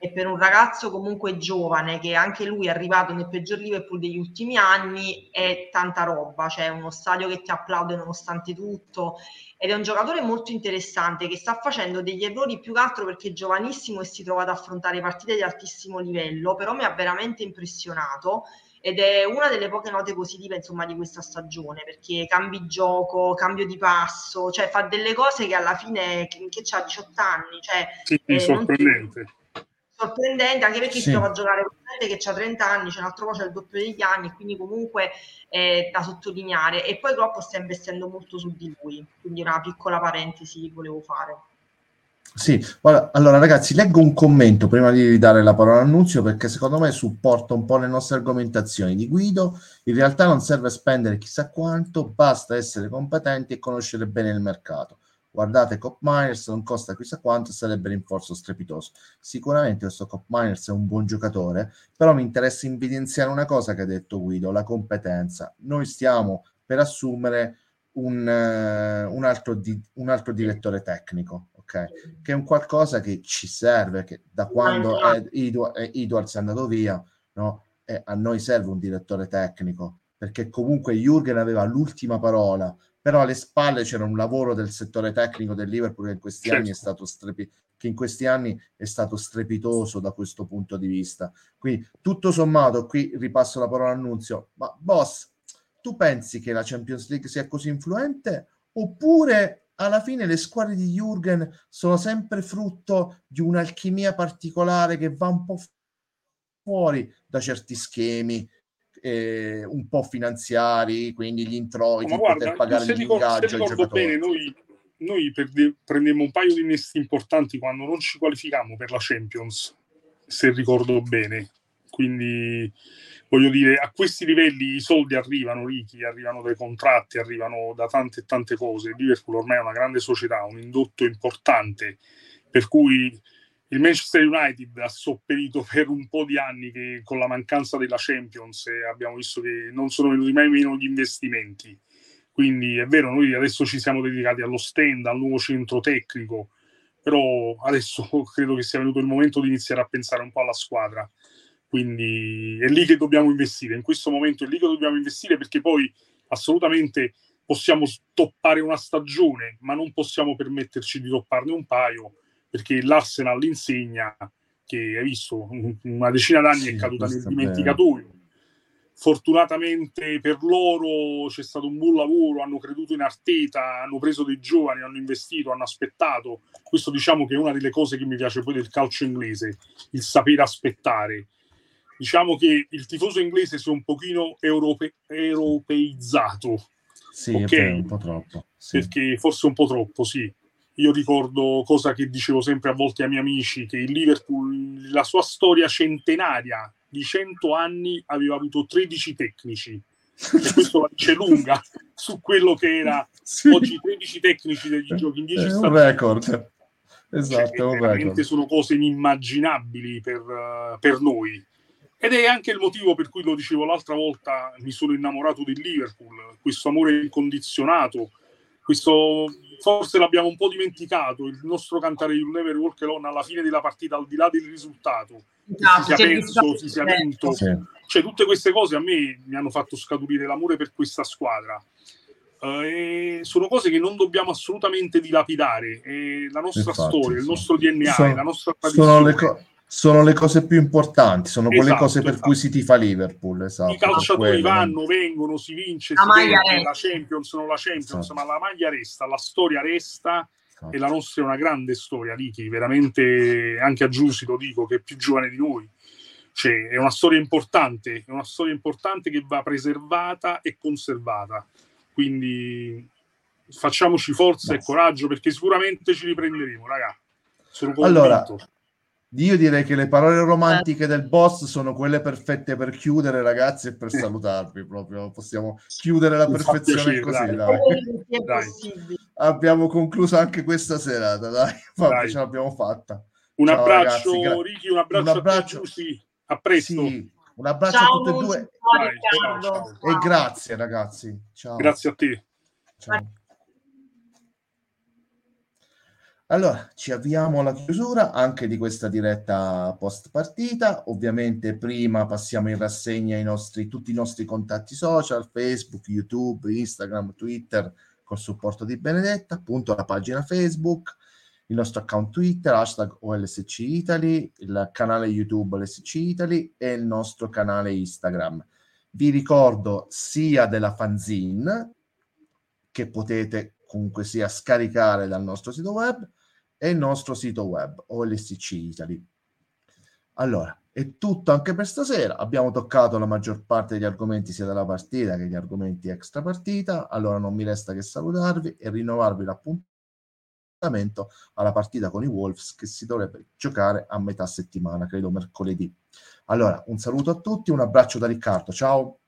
E per un ragazzo comunque giovane, che anche lui è arrivato nel peggior Liverpool degli ultimi anni, è tanta roba, cioè uno stadio che ti applaude nonostante tutto. Ed è un giocatore molto interessante che sta facendo degli errori più che altro perché è giovanissimo e si trova ad affrontare partite di altissimo livello, però mi ha veramente impressionato ed è una delle poche note positive insomma di questa stagione perché cambi gioco, cambio di passo, cioè fa delle cose che alla fine che, che ha 18 anni, cioè sì, eh, sorprendente. sorprendente anche perché sì. si trova a giocare con gente che ha 30 anni, c'è un altro po' c'è il doppio degli anni, quindi comunque è da sottolineare e poi troppo sta investendo molto su di lui, quindi una piccola parentesi che volevo fare. Sì, allora ragazzi, leggo un commento prima di dare la parola all'annunzio perché secondo me supporta un po' le nostre argomentazioni di Guido. In realtà non serve spendere chissà quanto, basta essere competenti e conoscere bene il mercato. Guardate, Cop Miners non costa chissà quanto, sarebbe rinforzo strepitoso. Sicuramente questo Cop Miners è un buon giocatore, però mi interessa evidenziare una cosa che ha detto Guido, la competenza. Noi stiamo per assumere un, uh, un, altro, di, un altro direttore tecnico ok? Che è un qualcosa che ci serve, che da quando è Edwards è andato via, no? E a noi serve un direttore tecnico, perché comunque Jürgen aveva l'ultima parola, però alle spalle c'era un lavoro del settore tecnico del Liverpool che in questi certo. anni è stato strepi- che in questi anni è stato strepitoso da questo punto di vista. Quindi tutto sommato, qui ripasso la parola annunzio, ma boss, tu pensi che la Champions League sia così influente oppure alla fine le squadre di Jürgen sono sempre frutto di un'alchimia particolare che va un po' fuori da certi schemi eh, un po' finanziari, quindi gli introiti, oh, guarda, per pagare se ricordo, se ricordo bene, noi, noi perde, prendemmo un paio di innesti importanti quando non ci qualificammo per la Champions, se ricordo bene. Quindi voglio dire, a questi livelli i soldi arrivano ricchi, arrivano dai contratti, arrivano da tante e tante cose. Liverpool ormai è una grande società, un indotto importante, per cui il Manchester United ha sopperito per un po' di anni che con la mancanza della Champions abbiamo visto che non sono venuti mai meno gli investimenti. Quindi è vero, noi adesso ci siamo dedicati allo stand, al nuovo centro tecnico, però adesso credo che sia venuto il momento di iniziare a pensare un po' alla squadra quindi è lì che dobbiamo investire, in questo momento è lì che dobbiamo investire perché poi assolutamente possiamo stoppare una stagione, ma non possiamo permetterci di topparne un paio perché l'Arsenal insegna che hai visto una decina d'anni sì, è caduta nel dimenticatoio. Fortunatamente per loro c'è stato un buon lavoro, hanno creduto in Arteta, hanno preso dei giovani, hanno investito, hanno aspettato. Questo diciamo che è una delle cose che mi piace poi del calcio inglese, il sapere aspettare diciamo che il tifoso inglese si è un pochino europe- europeizzato. Sì, okay? un po' troppo. Sì. Perché forse un po' troppo, sì. Io ricordo cosa che dicevo sempre a volte ai miei amici, che il Liverpool, la sua storia centenaria di 100 anni, aveva avuto 13 tecnici. E questo la dice lunga su quello che era sì. oggi 13 tecnici degli giochi in 10 È un record. Esatto, cioè, veramente sono cose inimmaginabili per, per noi. Ed è anche il motivo per cui lo dicevo l'altra volta, mi sono innamorato del Liverpool, questo amore incondizionato, questo forse l'abbiamo un po' dimenticato, il nostro cantare Il Never Walk Alone alla fine della partita, al di là del risultato, no, si sia perso, si sia vinto, sì. cioè tutte queste cose a me mi hanno fatto scaturire l'amore per questa squadra. Uh, sono cose che non dobbiamo assolutamente dilapidare. È la nostra Infatti, storia, sì. il nostro DNA, sono, la nostra tradizione. Sono le, co- sono le cose più importanti, sono esatto, quelle cose per esatto. cui si tifa Liverpool. Esatto, I calciatori vanno, vengono, si vince, la si vede, la Champions, non la Champions, esatto. ma la maglia resta, la storia resta esatto. e la nostra è una grande storia, Ricky, veramente anche a Giussi lo dico, che è più giovane di noi. Cioè, è una storia importante, è una storia importante che va preservata e conservata. Quindi facciamoci forza Beh. e coraggio perché sicuramente ci riprenderemo, raga. Sono convinto. Allora, io direi che le parole romantiche del boss sono quelle perfette per chiudere, ragazzi, e per salutarvi proprio. Possiamo chiudere la perfezione così, dai. dai. dai. Abbiamo concluso anche questa serata, dai. dai. ce l'abbiamo fatta. Un Ciao, abbraccio, ragazzi. Ricky, un abbraccio, un abbraccio. a. A presto. Sì. Un abbraccio ciao, a tutti e due. Ciao, ciao, e grazie, ragazzi. Ciao. Grazie a te. Ciao. Allora, ci avviamo alla chiusura anche di questa diretta post partita. Ovviamente prima passiamo in rassegna i nostri, tutti i nostri contatti social, Facebook, YouTube, Instagram, Twitter, col supporto di Benedetta, appunto la pagina Facebook, il nostro account Twitter, hashtag OLSC Italy, il canale YouTube OLSC Italy e il nostro canale Instagram. Vi ricordo sia della fanzine, che potete comunque sia scaricare dal nostro sito web, e il nostro sito web OLSC Italy. Allora, è tutto anche per stasera. Abbiamo toccato la maggior parte degli argomenti sia della partita che gli argomenti extra partita. Allora non mi resta che salutarvi e rinnovarvi l'appuntamento alla partita con i Wolves che si dovrebbe giocare a metà settimana, credo mercoledì. Allora, un saluto a tutti, un abbraccio da Riccardo. Ciao.